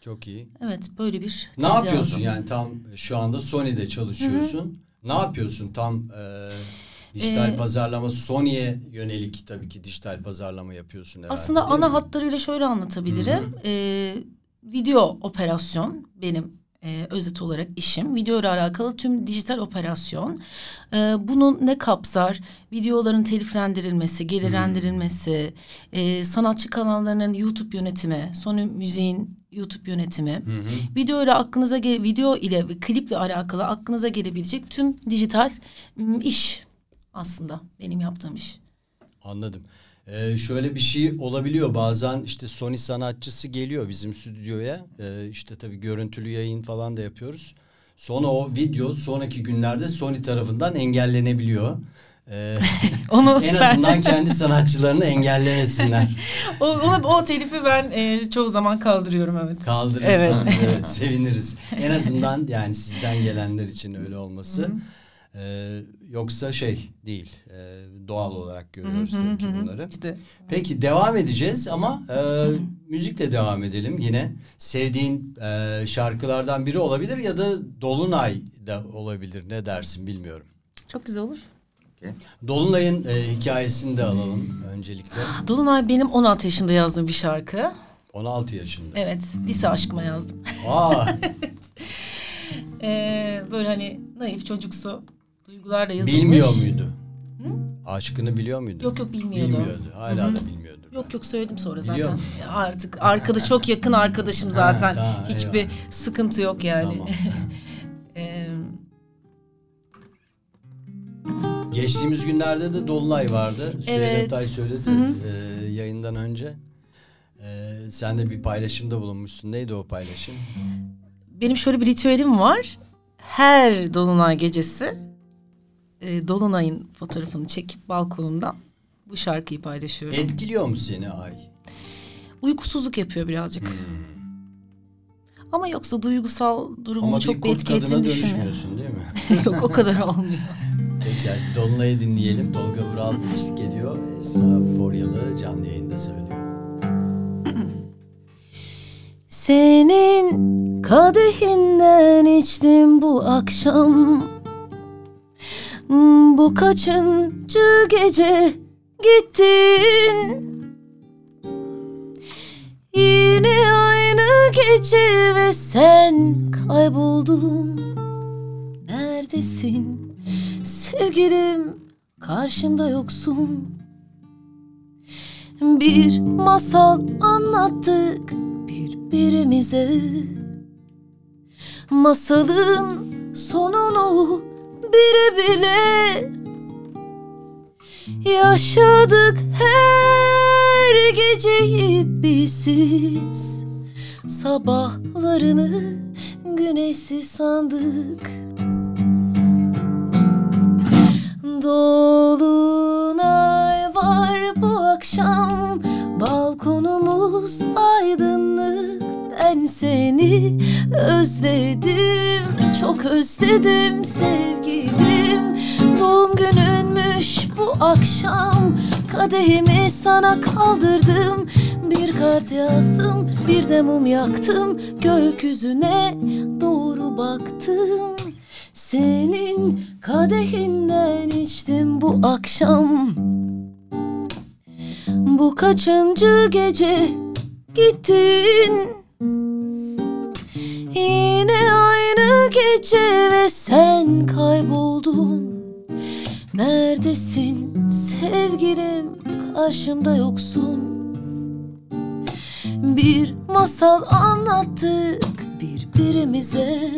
Çok iyi. Evet böyle bir Ne yapıyorsun yazdım. yani tam şu anda Sony'de çalışıyorsun. Ne yapıyorsun tam e, dijital Ee, pazarlama Sony'ye yönelik tabii ki dijital pazarlama yapıyorsun herhalde. Aslında ana mi? hatlarıyla şöyle anlatabilirim. Ee, video operasyon benim e, özet olarak işim. Video ile alakalı tüm dijital operasyon. E, bunun ne kapsar? Videoların teliflendirilmesi, gelirlendirilmesi, e, sanatçı kanallarının YouTube yönetimi, Sony Müziğin YouTube yönetimi. Video ile aklınıza video ile ve kliple alakalı aklınıza gelebilecek tüm dijital m, iş aslında benim yaptığım iş. Anladım. Ee, şöyle bir şey olabiliyor bazen işte Sony sanatçısı geliyor bizim stüdyoya ee, işte tabii görüntülü yayın falan da yapıyoruz. Sonra o video sonraki günlerde Sony tarafından engellenebiliyor. Ee, Onu en ben- azından kendi sanatçılarını engellemesinler. o, onu- o telifi ben e, çoğu zaman kaldırıyorum evet. Kaldırırsan Evet. evet. seviniriz. En azından yani sizden gelenler için öyle olması. Ee, yoksa şey değil. e, doğal olarak görüyoruz tabii ki bunları. İşte Peki devam edeceğiz ama e, müzikle devam edelim yine. Sevdiğin e, şarkılardan biri olabilir ya da Dolunay da olabilir. Ne dersin bilmiyorum. çok güzel olur. Dolunay'ın e, hikayesini de alalım öncelikle. Dolunay benim 16 yaşında yazdığım bir şarkı. 16 yaşında. Evet, lise aşkıma yazdım. Aa, Ee, böyle hani naif çocuksu duygularla yazılmış. bilmiyor muydu? Aşkını biliyor muydu? Yok yok bilmiyordu. Bilmiyordu. Hala da bilmiyordu. Yok yok söyledim sonra zaten. Biliyor. Artık arkadaş çok yakın arkadaşım zaten. tamam, Hiçbir eyvallah. sıkıntı yok yani. Tamam. Geçtiğimiz günlerde de Dolunay vardı. Süheyl Evet. Atay söyledi e, yayından önce. E, sen de bir paylaşımda bulunmuşsun. Neydi o paylaşım? benim şöyle bir ritüelim var. Her dolunay gecesi e, dolunayın fotoğrafını çekip balkonumdan bu şarkıyı paylaşıyorum. Etkiliyor mu seni ay? Uykusuzluk yapıyor birazcık. Ama yoksa duygusal durumu Ama çok bir etki ettiğini düşünmüyorum. değil mi? Yok o kadar olmuyor. Peki yani Dolunay'ı dinleyelim. Tolga Vural eşlik ediyor. Esra Boryalı canlı yayında söylüyor. Senin kadehinden içtim bu akşam Hmm, Bu kaçıncı gece gittin? Yine aynı gece ve sen kayboldun. Neredesin? Sevgilim karşımda yoksun. Bir masal anlattık birbirimize. Masalın sonunu bile bile Yaşadık her geceyi bizsiz Sabahlarını güneşsiz sandık. Dolunay var bu akşam Balkonumuz aydınlık. Ben seni özledim Çok özledim sevgilim. Doğum gününmüş bu akşam. Kadehimi sana kaldırdım. Bir kart yazdım Bir de mum yaktım. Gökyüzüne doğru baktım. Senin kadehinden içtim bu akşam. Bu kaçıncı gece gittin Yine aynı gece ve sen kayboldun. Neredesin sevgilim? Karşımda yoksun. Bir masal anlattık birbirimize.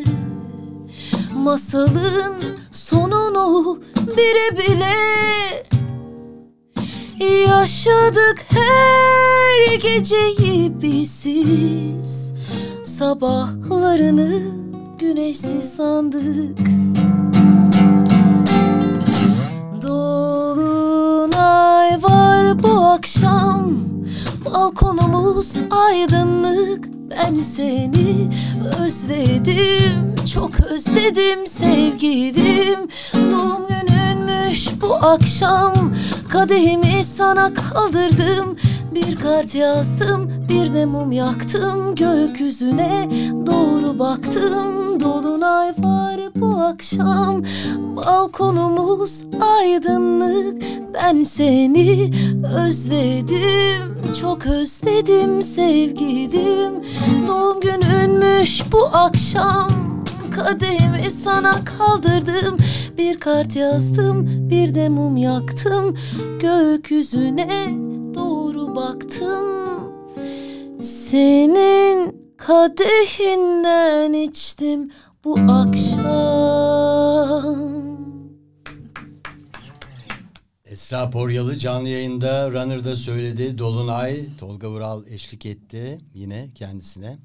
Masalın sonunu bile bile Yaşadık her geceyi bizsiz Sabahlarını güneşsiz sandık. Dolunay var bu akşam Balkonumuz aydınlık. Ben seni özledim Çok özledim sevgilim. Doğum gününmüş bu akşam Kadehimi sana kaldırdım. Bir kart yazdım Bir de mum yaktım Gökyüzüne. Doğru baktım Dolunay var bu akşam. Balkonumuz aydınlık. Ben seni özledim Çok özledim sevgilim. Doğum gününmüş bu akşam. Kadehimi sana kaldırdım. Bir kart yazdım bir de mum yaktım. Gökyüzüne doğru baktım Senin kadehinden içtim bu akşam Esra Poryalı canlı yayında Runner'da söyledi. Dolunay, Tolga Vural eşlik etti yine kendisine.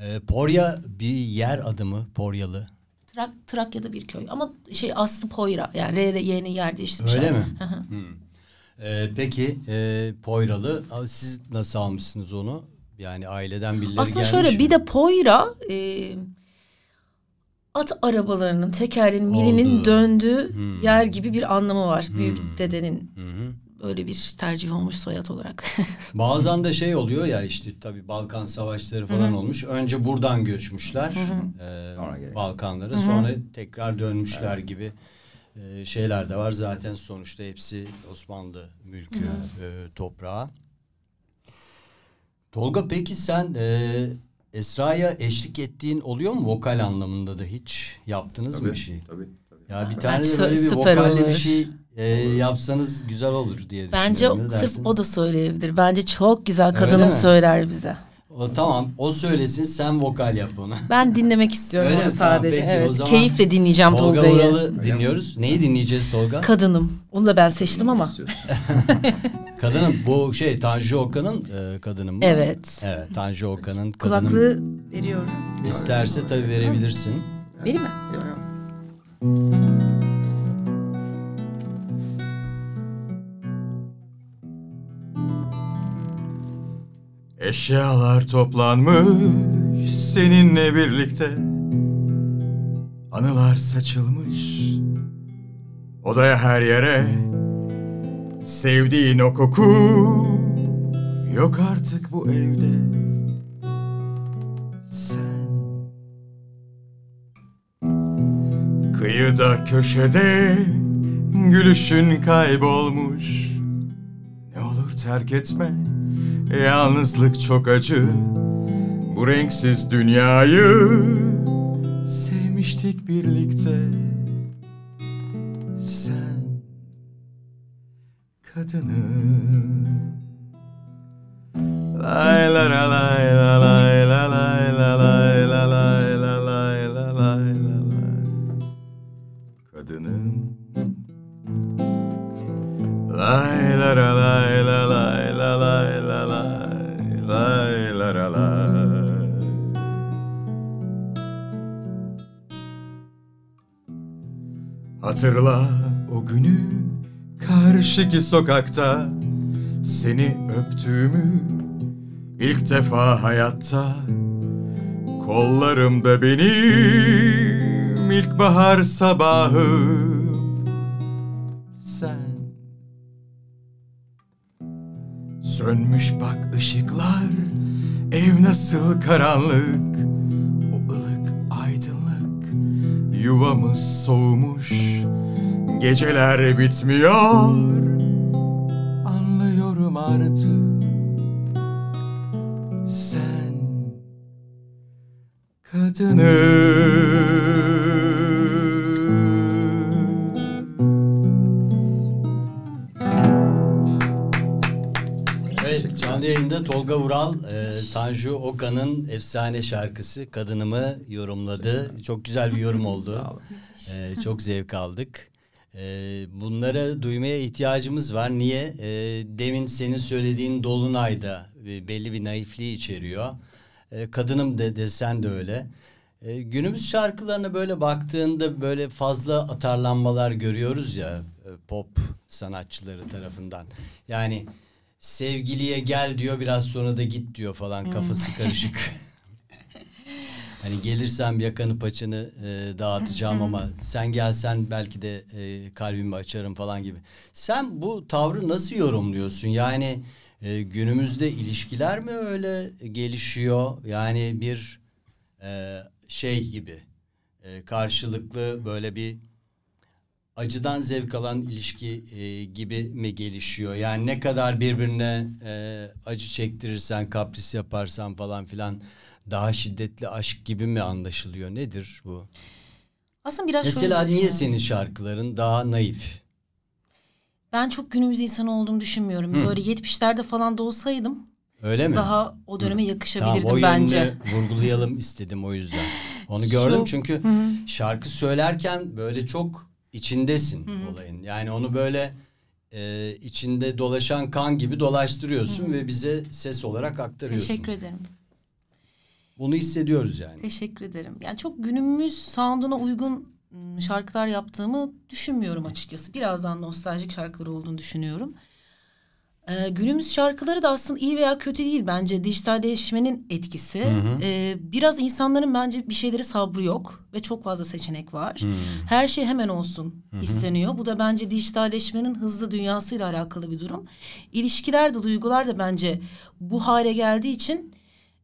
Ee, Porya bir yer adı mı Poryalı? Trak, Trakya'da bir köy ama şey Aslı Poyra yani R'de Y'ni yer değiştirmişler. Öyle mi? Hı hı. Ee, peki e, Poyralı siz nasıl almışsınız onu? Yani aileden birileri Aslında gelmiş şöyle mi? bir de Poyra e, at arabalarının tekerlerin milinin Oldu. Hmm. döndüğü yer gibi bir anlamı var. Büyük dedenin Hı hı. öyle bir tercih olmuş soyad olarak. Bazen de şey oluyor ya işte tabii Balkan savaşları falan olmuş. Önce buradan göçmüşler e, Sonra. Balkanlara sonra tekrar dönmüşler gibi e, şeyler de var. Zaten sonuçta hepsi Osmanlı mülkü e, toprağı. Tolga peki sen e, Esra'ya eşlik ettiğin oluyor mu vokal anlamında da hiç yaptınız mı bir şey? Tabii tabii. Ya bir Bence tane de böyle bir vokalle bir olur. şey e, yapsanız güzel olur diye Bence düşünüyorum. Ne sırf o da söyleyebilir. Bence çok güzel kadınım söyler bize. O tamam. O söylesin sen vokal yap onu. Ben dinlemek istiyorum Öyle onu mi? Tamam, sadece. peki, o evet. zaman Keyifle dinleyeceğim Tolga Tolga'yı. Vural'ı dinliyoruz. Neyi dinleyeceğiz Tolga? Kadınım. Onu da ben seçtim ama. Kadının bu şey Tanju Okan'ın e, kadını mı? Evet. Evet Tanju Okan'ın kadını. Kulaklığı veriyorum. İsterse tabii verebilirsin. Vereyim mi? Yok, yok. Eşyalar toplanmış seninle birlikte. Anılar saçılmış odaya her yere. Sevdiğin o koku yok artık bu evde. Sen Kıyıda köşede gülüşün kaybolmuş. Ne olur terk etme yalnızlık çok acı. Bu renksiz dünyayı sevmiştik birlikte. Sen kadınım Lay la la lay la lay la lay la lay la lay la lay la lay la lay. Kadınım. Lay la la lay Hatırla o günü karşıki sokakta. Seni öptüğümü ilk defa hayatta. Kollarımda benim ilkbahar sabahım sen. Sönmüş bak ışıklar ev nasıl karanlık yuvamız soğumuş. Geceler bitmiyor. Anlıyorum artık. Sen kadını yayında Tolga Vural e, Tanju Okan'ın efsane şarkısı Kadınımı yorumladı. Çok güzel bir yorum oldu. E, çok zevk aldık. E, bunları duymaya ihtiyacımız var. Niye? E, demin senin söylediğin Dolunay'da e, belli bir naifliği içeriyor. E, kadınım de desen de öyle. E, günümüz şarkılarına böyle baktığında böyle fazla atarlanmalar görüyoruz ya e, pop sanatçıları tarafından. Yani sevgiliye gel diyor biraz sonra da git diyor falan kafası karışık. hani gelirsen yakanı paçanı e, dağıtacağım ama sen gelsen belki de e, kalbimi açarım falan gibi. Sen bu tavrı nasıl yorumluyorsun? Yani e, günümüzde ilişkiler mi öyle gelişiyor? Yani bir e, şey gibi e, karşılıklı böyle bir acıdan zevk alan ilişki e, gibi mi gelişiyor? Yani ne kadar birbirine e, acı çektirirsen, kapris yaparsan falan filan daha şiddetli aşk gibi mi anlaşılıyor? Nedir bu? Aslında biraz Mesela şöyle niye senin şarkıların daha naif? Ben çok günümüz insanı olduğumu düşünmüyorum. Böyle 70'lerde falan da olsaydım Öyle mi? daha o döneme Tamam yakışabilirdim o bence. vurgulayalım istedim o yüzden. Onu gördüm çünkü şarkı söylerken böyle çok içindesin olayın. Yani onu böyle e, içinde dolaşan kan gibi dolaştırıyorsun ve bize ses olarak aktarıyorsun. Teşekkür ederim. Bunu hissediyoruz yani. Teşekkür ederim. Yani çok günümüz sound'una uygun şarkılar yaptığımı düşünmüyorum açıkçası. Birazdan nostaljik şarkılar olduğunu düşünüyorum. Ee, günümüz şarkıları da aslında iyi veya kötü değil bence. Dijitalleşmenin etkisi. Ee, biraz insanların bence bir şeyleri sabrı yok ve çok fazla seçenek var. Her şey hemen olsun isteniyor. Bu da bence dijitalleşmenin hızlı dünyasıyla alakalı bir durum. İlişkiler de duygular da bence bu hale geldiği için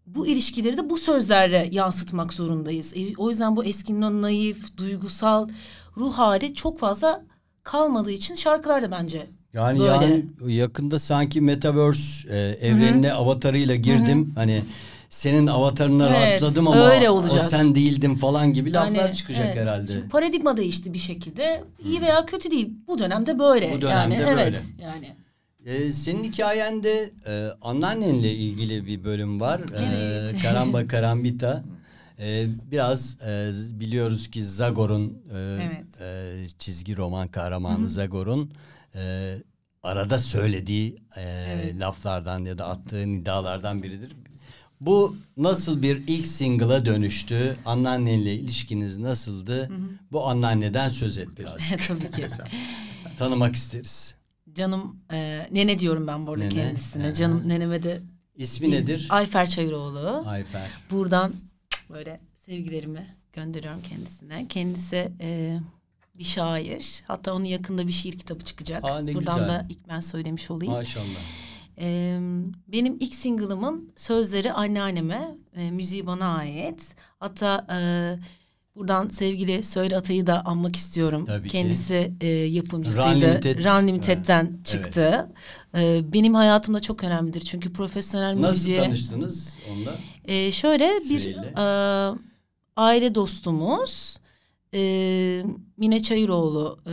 bu ilişkileri de bu sözlerle yansıtmak zorundayız. E, O yüzden bu eskinin o naif, duygusal ruh hali çok fazla kalmadığı için şarkılar da bence Yani Böyle. yani yakında sanki metaverse e, evrenine avatarıyla girdim. Hani senin avatarına Evet, rastladım ama öyle olacak. o sen değildin falan gibi laflar Yani, çıkacak evet. herhalde. Çünkü paradigma değişti bir şekilde. İyi veya kötü değil. Bu dönemde böyle. Bu dönemde yani, böyle. Evet. Yani. Ee, senin hikayende e, anneannenle ilgili bir bölüm var. Ee, Karamba Karambita. Ee, biraz e, biliyoruz ki Zagor'un e, Evet. e, çizgi roman kahramanı Zagor'un e, arada söylediği e, laflardan ya da attığı nidalardan biridir. Bu nasıl bir ilk single'a dönüştü? Anneannenle ilişkiniz nasıldı? Bu anneanneden söz et biraz. Tabii ki. Tanımak isteriz. Canım e, nene diyorum ben bu arada Nene, kendisine. aha. Canım neneme de İsmi biz- nedir? Ayfer Çayıroğlu. Ayfer. Buradan böyle sevgilerimi gönderiyorum kendisine. Kendisi e, bir şair. Hatta onun yakında bir şiir kitabı çıkacak. Aa, ne Buradan güzel. da ilk ben söylemiş olayım. Maşallah. E, benim ilk single'ımın sözleri anneanneme, e, müziği bana ait. Hatta e, buradan sevgili Söyle Atay'ı da anmak istiyorum. Tabii ki. Kendisi e, yapımcısıydı. Run Limited. Run Limited'den Evet. çıktı. E, benim hayatımda çok önemlidir. Çünkü profesyonel Nasıl müziğe... tanıştınız onunla? Ee, şöyle bir Süreyle. e, aile dostumuz e, Mine Çayıroğlu e,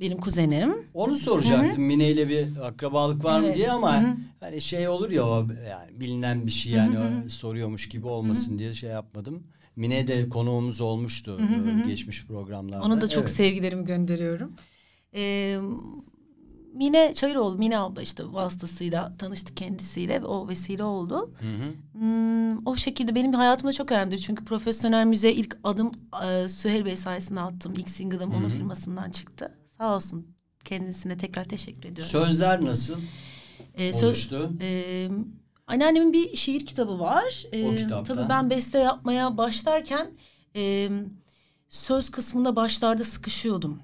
benim kuzenim. Onu soracaktım. Mine ile bir akrabalık var mı Evet. diye ama Hı hı. hani şey olur ya o yani bilinen bir şey yani o soruyormuş gibi olmasın diye şey yapmadım. Mine de konuğumuz olmuştu e, geçmiş programlarda. Ona da çok Evet. sevgilerimi gönderiyorum. Ee, Mine Çayıroğlu, Mine abla işte vasıtasıyla tanıştık kendisiyle o vesile oldu. Hı hı. Hmm, o şekilde benim hayatımda çok önemlidir. Çünkü profesyonel müziğe ilk adım e, Süheyl Bey sayesinde attım. İlk single'ım onun firmasından çıktı. Sağ olsun. Kendisine tekrar teşekkür ediyorum. Sözler nasıl Ee, oluştu? Ee, anneannemin bir şiir kitabı var. Ee, O kitapta. Tabii ben beste yapmaya başlarken e, söz kısmında başlarda sıkışıyordum.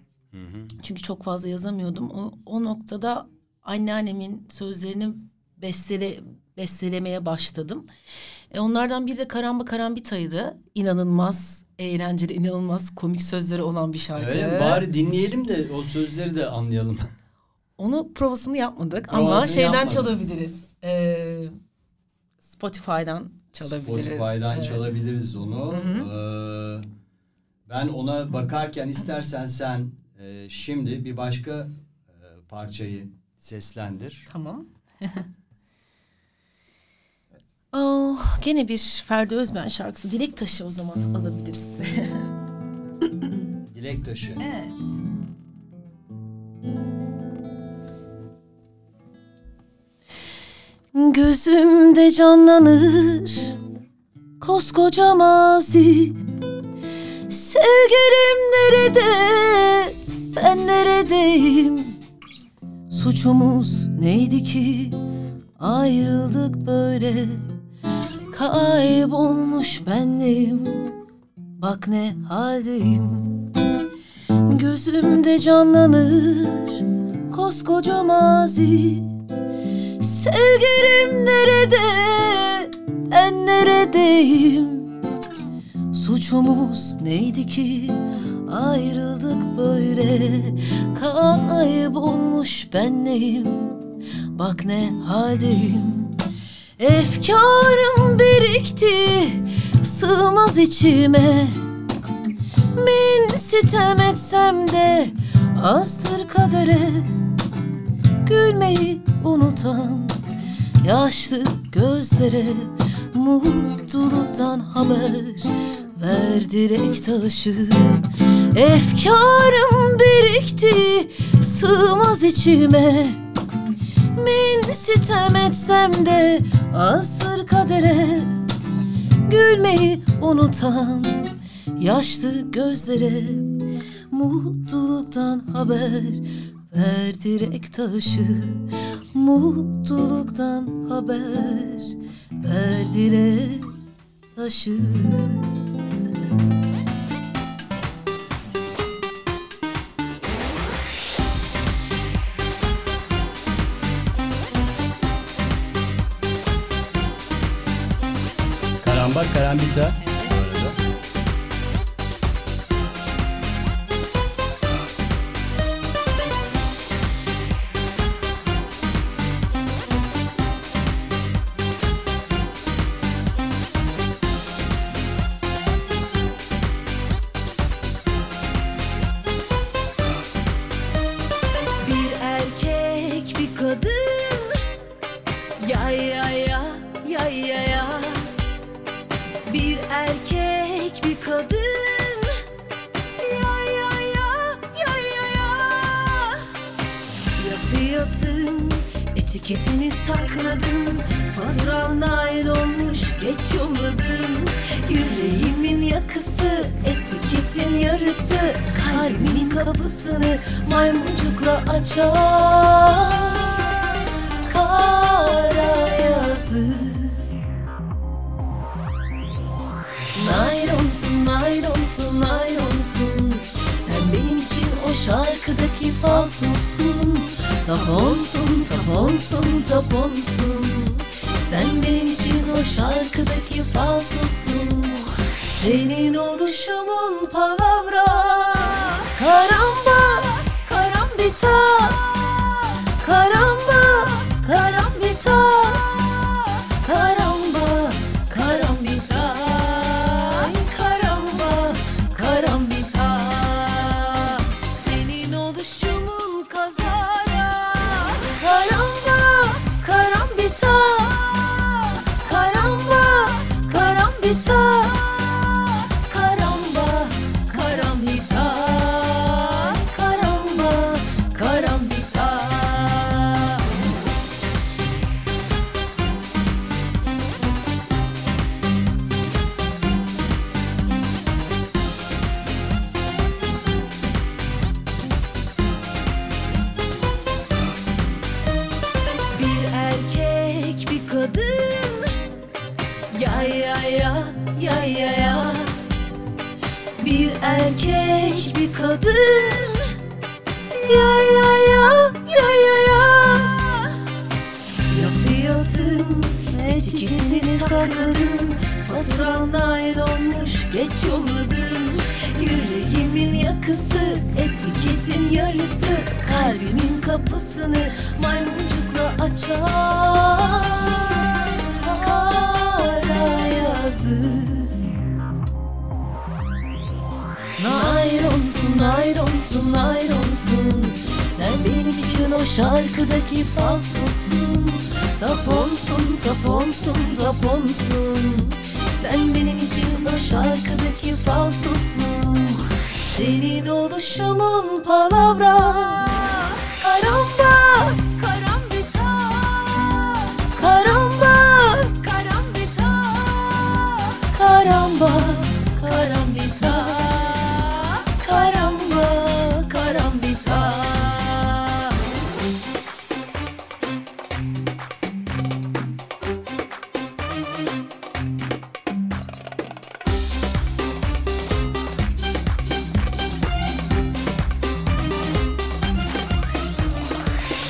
Çünkü çok fazla yazamıyordum. O, o noktada anneannemin sözlerini bestele bestelemeye başladım. E, onlardan biri de Karamba Karambita'ydı. İnanılmaz eğlenceli, inanılmaz komik sözleri olan bir şarkı. Mi? Bari dinleyelim de o sözleri de anlayalım. Onu provasını yapmadık ama Provasını şeyden yapmadın. çalabiliriz. Ee, Spotify'dan çalabiliriz. Spotify'dan Evet. çalabiliriz onu. Ee, ben ona bakarken istersen sen e, şimdi bir başka e, parçayı seslendir. Tamam. oh, gene bir Ferdi Özben şarkısı. Dilek Taşı o zaman alabiliriz. Dilek taşı. evet. Gözümde canlanır koskoca mazi Sevgilim nerede neredeyim? Suçumuz neydi ki? Ayrıldık böyle. Kaybolmuş benliğim bak ne haldeyim. Gözümde canlanır koskoca mazi. Sevgilim nerede? Ben neredeyim? Suçumuz neydi ki Ayrıldık böyle Kaybolmuş ben neyim? Bak ne haldeyim. Efkarım birikti Sığmaz içime. Bin sitem etsem de Azdır kadere Gülmeyi unutan Yaşlı gözlere mutluluktan haber Ver direkt taşı. Efkarım birikti sığmaz içime. Min sitem etsem de azdır kadere. Gülmeyi unutan yaşlı gözlere Mutluluktan haber ver direkt taşı. Mutluluktan haber ver direkt taşı.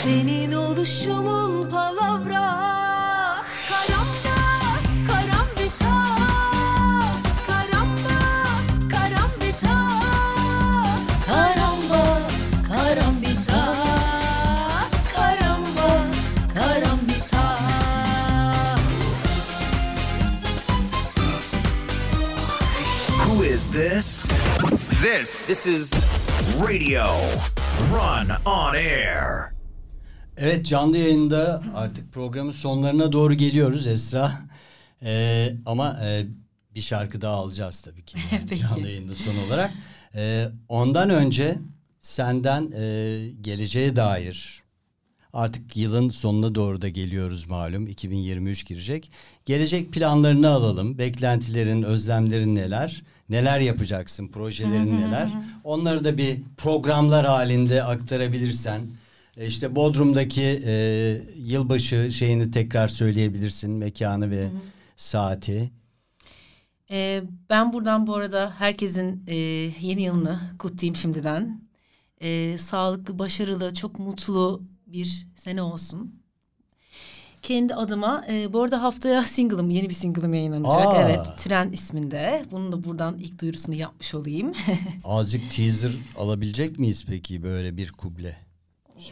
Senin oluşumun palavra Karamda, karambita Karamda, karambita Karamba, karambita Karamba, karambita Who is this? This. This is Radio Run on Air. Evet canlı yayında artık programın sonlarına doğru geliyoruz Esra. Ee, ama e, bir şarkı daha alacağız tabii ki yani Peki. canlı yayında son olarak. Ee, ondan önce senden e, geleceğe dair artık yılın sonuna doğru da geliyoruz malum 2023 girecek. Gelecek planlarını alalım. Beklentilerin, özlemlerin neler? Neler yapacaksın? Projelerin neler? Onları da bir programlar halinde aktarabilirsen. E, İşte Bodrum'daki e, yılbaşı şeyini tekrar söyleyebilirsin. Mekanı ve saati. Ee, ben buradan bu arada herkesin e, yeni yılını kutlayayım şimdiden. Ee, sağlıklı, başarılı, çok mutlu bir sene olsun. Kendi adıma e, bu arada haftaya single'ım, yeni bir single'ım yayınlanacak. Aa. Evet, Tren isminde. Bunun da buradan ilk duyurusunu yapmış olayım. Azıcık teaser alabilecek miyiz peki böyle bir kuble?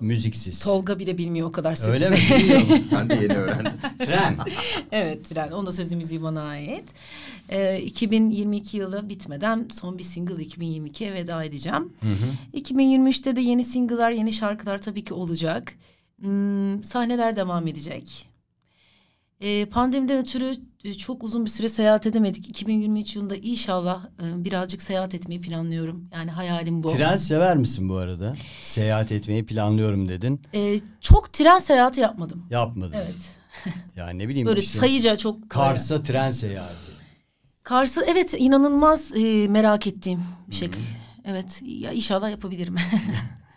Müziksiz. Tolga bile bilmiyor o kadar sürpriz. Öyle mi? Bilmiyorum. Ben de yeni öğrendim. Tren. evet Tren. Onun da sözü müziği bana ait. Ee, 2022 yılı bitmeden son bir single 2022'ye veda edeceğim. 2023'te de yeni single'lar, yeni şarkılar tabii ki olacak. Hmm, sahneler devam edecek. Ee, pandemiden ötürü e, çok uzun bir süre seyahat edemedik. 2023 yılında inşallah e, birazcık seyahat etmeyi planlıyorum. Yani hayalim bu. Tren sever misin bu arada? Seyahat etmeyi planlıyorum dedin. Ee, çok tren seyahati yapmadım. Yapmadın. Evet. Yani ne bileyim Böyle işte sayıca çok... Kars'a tren seyahati. Kars'ı evet inanılmaz e, merak ettiğim bir şey. Evet ya inşallah yapabilirim.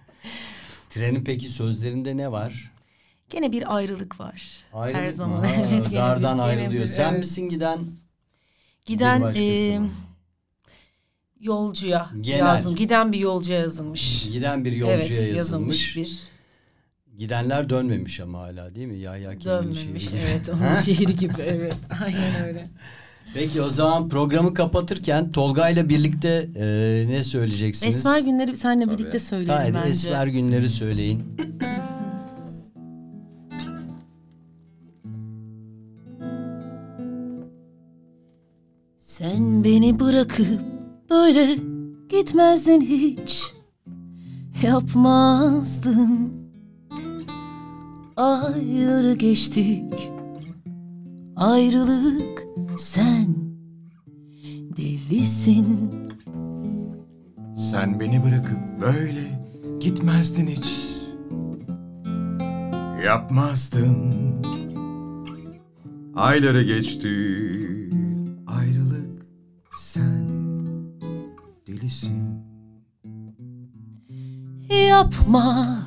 Trenin peki sözlerinde ne var? Gene bir ayrılık var. Ayrılık Her zaman. Evet, gene dardan bir- gene ayrılıyor. bir- Sen evet. misin giden? Giden e, yolcuya Genel. yazdım. Giden bir yolcuya yazılmış. Giden bir yolcuya evet, yazılmış. yazılmış bir Gidenler dönmemiş ama hala değil mi? Yahya Kemal'in dönmemiş. şiiri. Evet onun şiiri gibi evet. Aynen öyle. Peki o zaman programı kapatırken Tolga ile birlikte e, ne söyleyeceksiniz? Esmer günleri seninle birlikte söyleyelim Haydi bence. Esmer günleri söyleyin. Sen beni bırakıp böyle gitmezdin hiç Yapmazdın Ayları geçtik Ayrılık sen Delisin Sen beni bırakıp böyle gitmezdin hiç. Yapmazdın. Ayları geçti. Ayrılık sen delisin. Yapma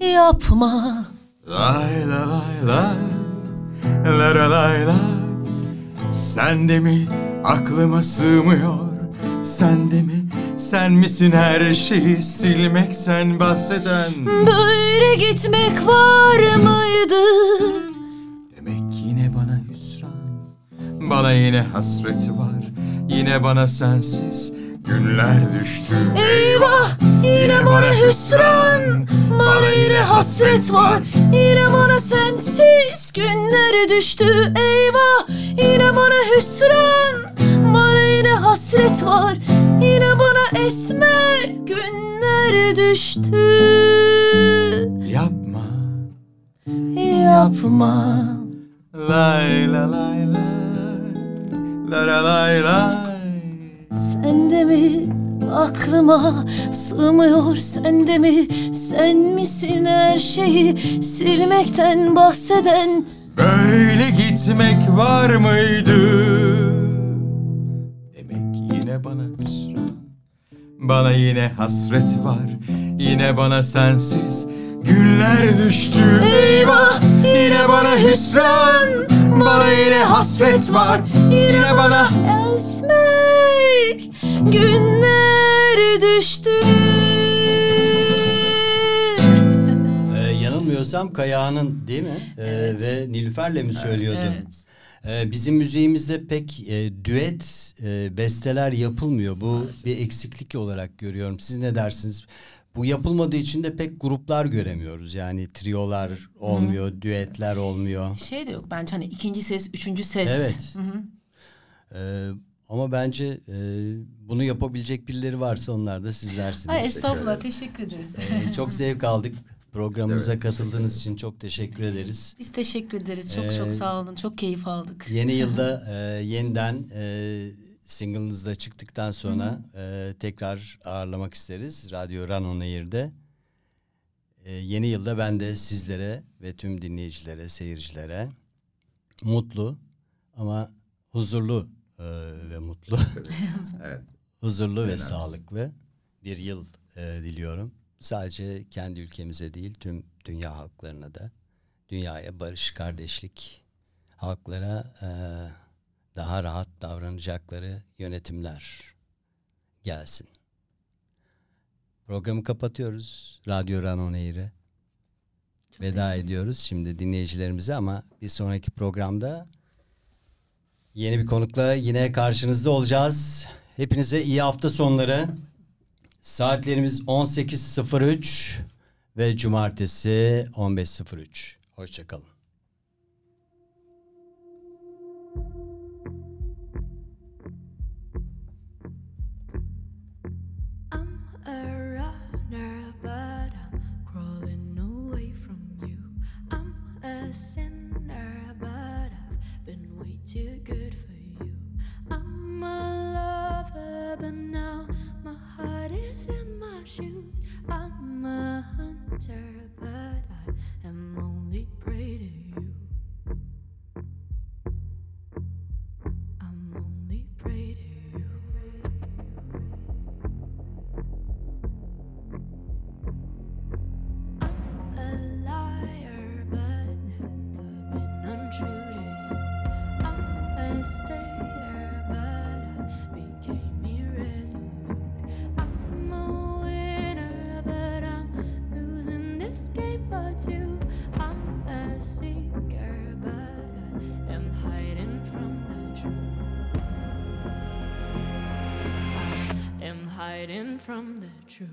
Yapma. Lay la lay la La la lay la Sen de mi aklıma sığmıyor? Sen de mi? Sen misin her şeyi silmekten bahseden? Böyle gitmek var mıydı? Demek yine bana hüsran Bana yine hasreti var Yine bana sensiz günler düştü. Eyvah! Yine bana hüsran Bana yine hasret var. Yine bana sensiz günler düştü. Eyvah! Yine bana hüsran Bana yine hasret var. Yine bana esmer günler düştü. Yapma. Yapma. Lay la lay la La la lay lay. Sen de mi aklıma sığmıyor? Sen de mi Sen misin her şeyi silmekten bahseden? Böyle gitmek var mıydı? Demek yine bana hüsran. Bana yine hasret var. Yine bana sensiz günler düştü Eyvah yine bana hüsran Bana yine hasret var Yine bana Esmer günler düştü Ee, yanılmıyorsam Kayağan'ın değil mi? Ee, Ve Nilüfer'le mi söylüyordu? Evet. Ee, bizim müziğimizde pek e, düet e, besteler yapılmıyor. Bu bir eksiklik olarak görüyorum. Siz ne dersiniz? Bu yapılmadığı için de pek gruplar göremiyoruz. Yani triolar olmuyor, düetler olmuyor. Şey de yok bence hani ikinci ses, üçüncü ses. Evet. Hı hı. Ee, Ama bence e, bunu yapabilecek birileri varsa onlar da sizlersiniz. Ay estağfurullah teşekkür ederiz. E, çok zevk aldık. Programımıza Evet, katıldığınız için çok teşekkür ederiz. Biz teşekkür ederiz. Çok çok Ee, sağ olun. Çok keyif aldık. Yeni yılda e, yeniden e, single'ınız da çıktıktan sonra e, tekrar ağırlamak isteriz. Radyo Run On Air'de. E, yeni yılda ben de sizlere ve tüm dinleyicilere, seyircilere mutlu ama huzurlu e, ve mutlu, Evet. huzurlu ve Önemlisi. sağlıklı bir yıl e, diliyorum. Sadece kendi ülkemize değil tüm dünya halklarına da dünyaya barış, kardeşlik, halklara e, daha rahat davranacakları yönetimler gelsin. Programı kapatıyoruz. Radyo Ranon Eğri. Veda ediyoruz şimdi dinleyicilerimize ama bir sonraki programda yeni bir konukla yine karşınızda olacağız. Hepinize iyi hafta sonları. Saatlerimiz 18.03 ve cumartesi 15.03. Hoşçakalın.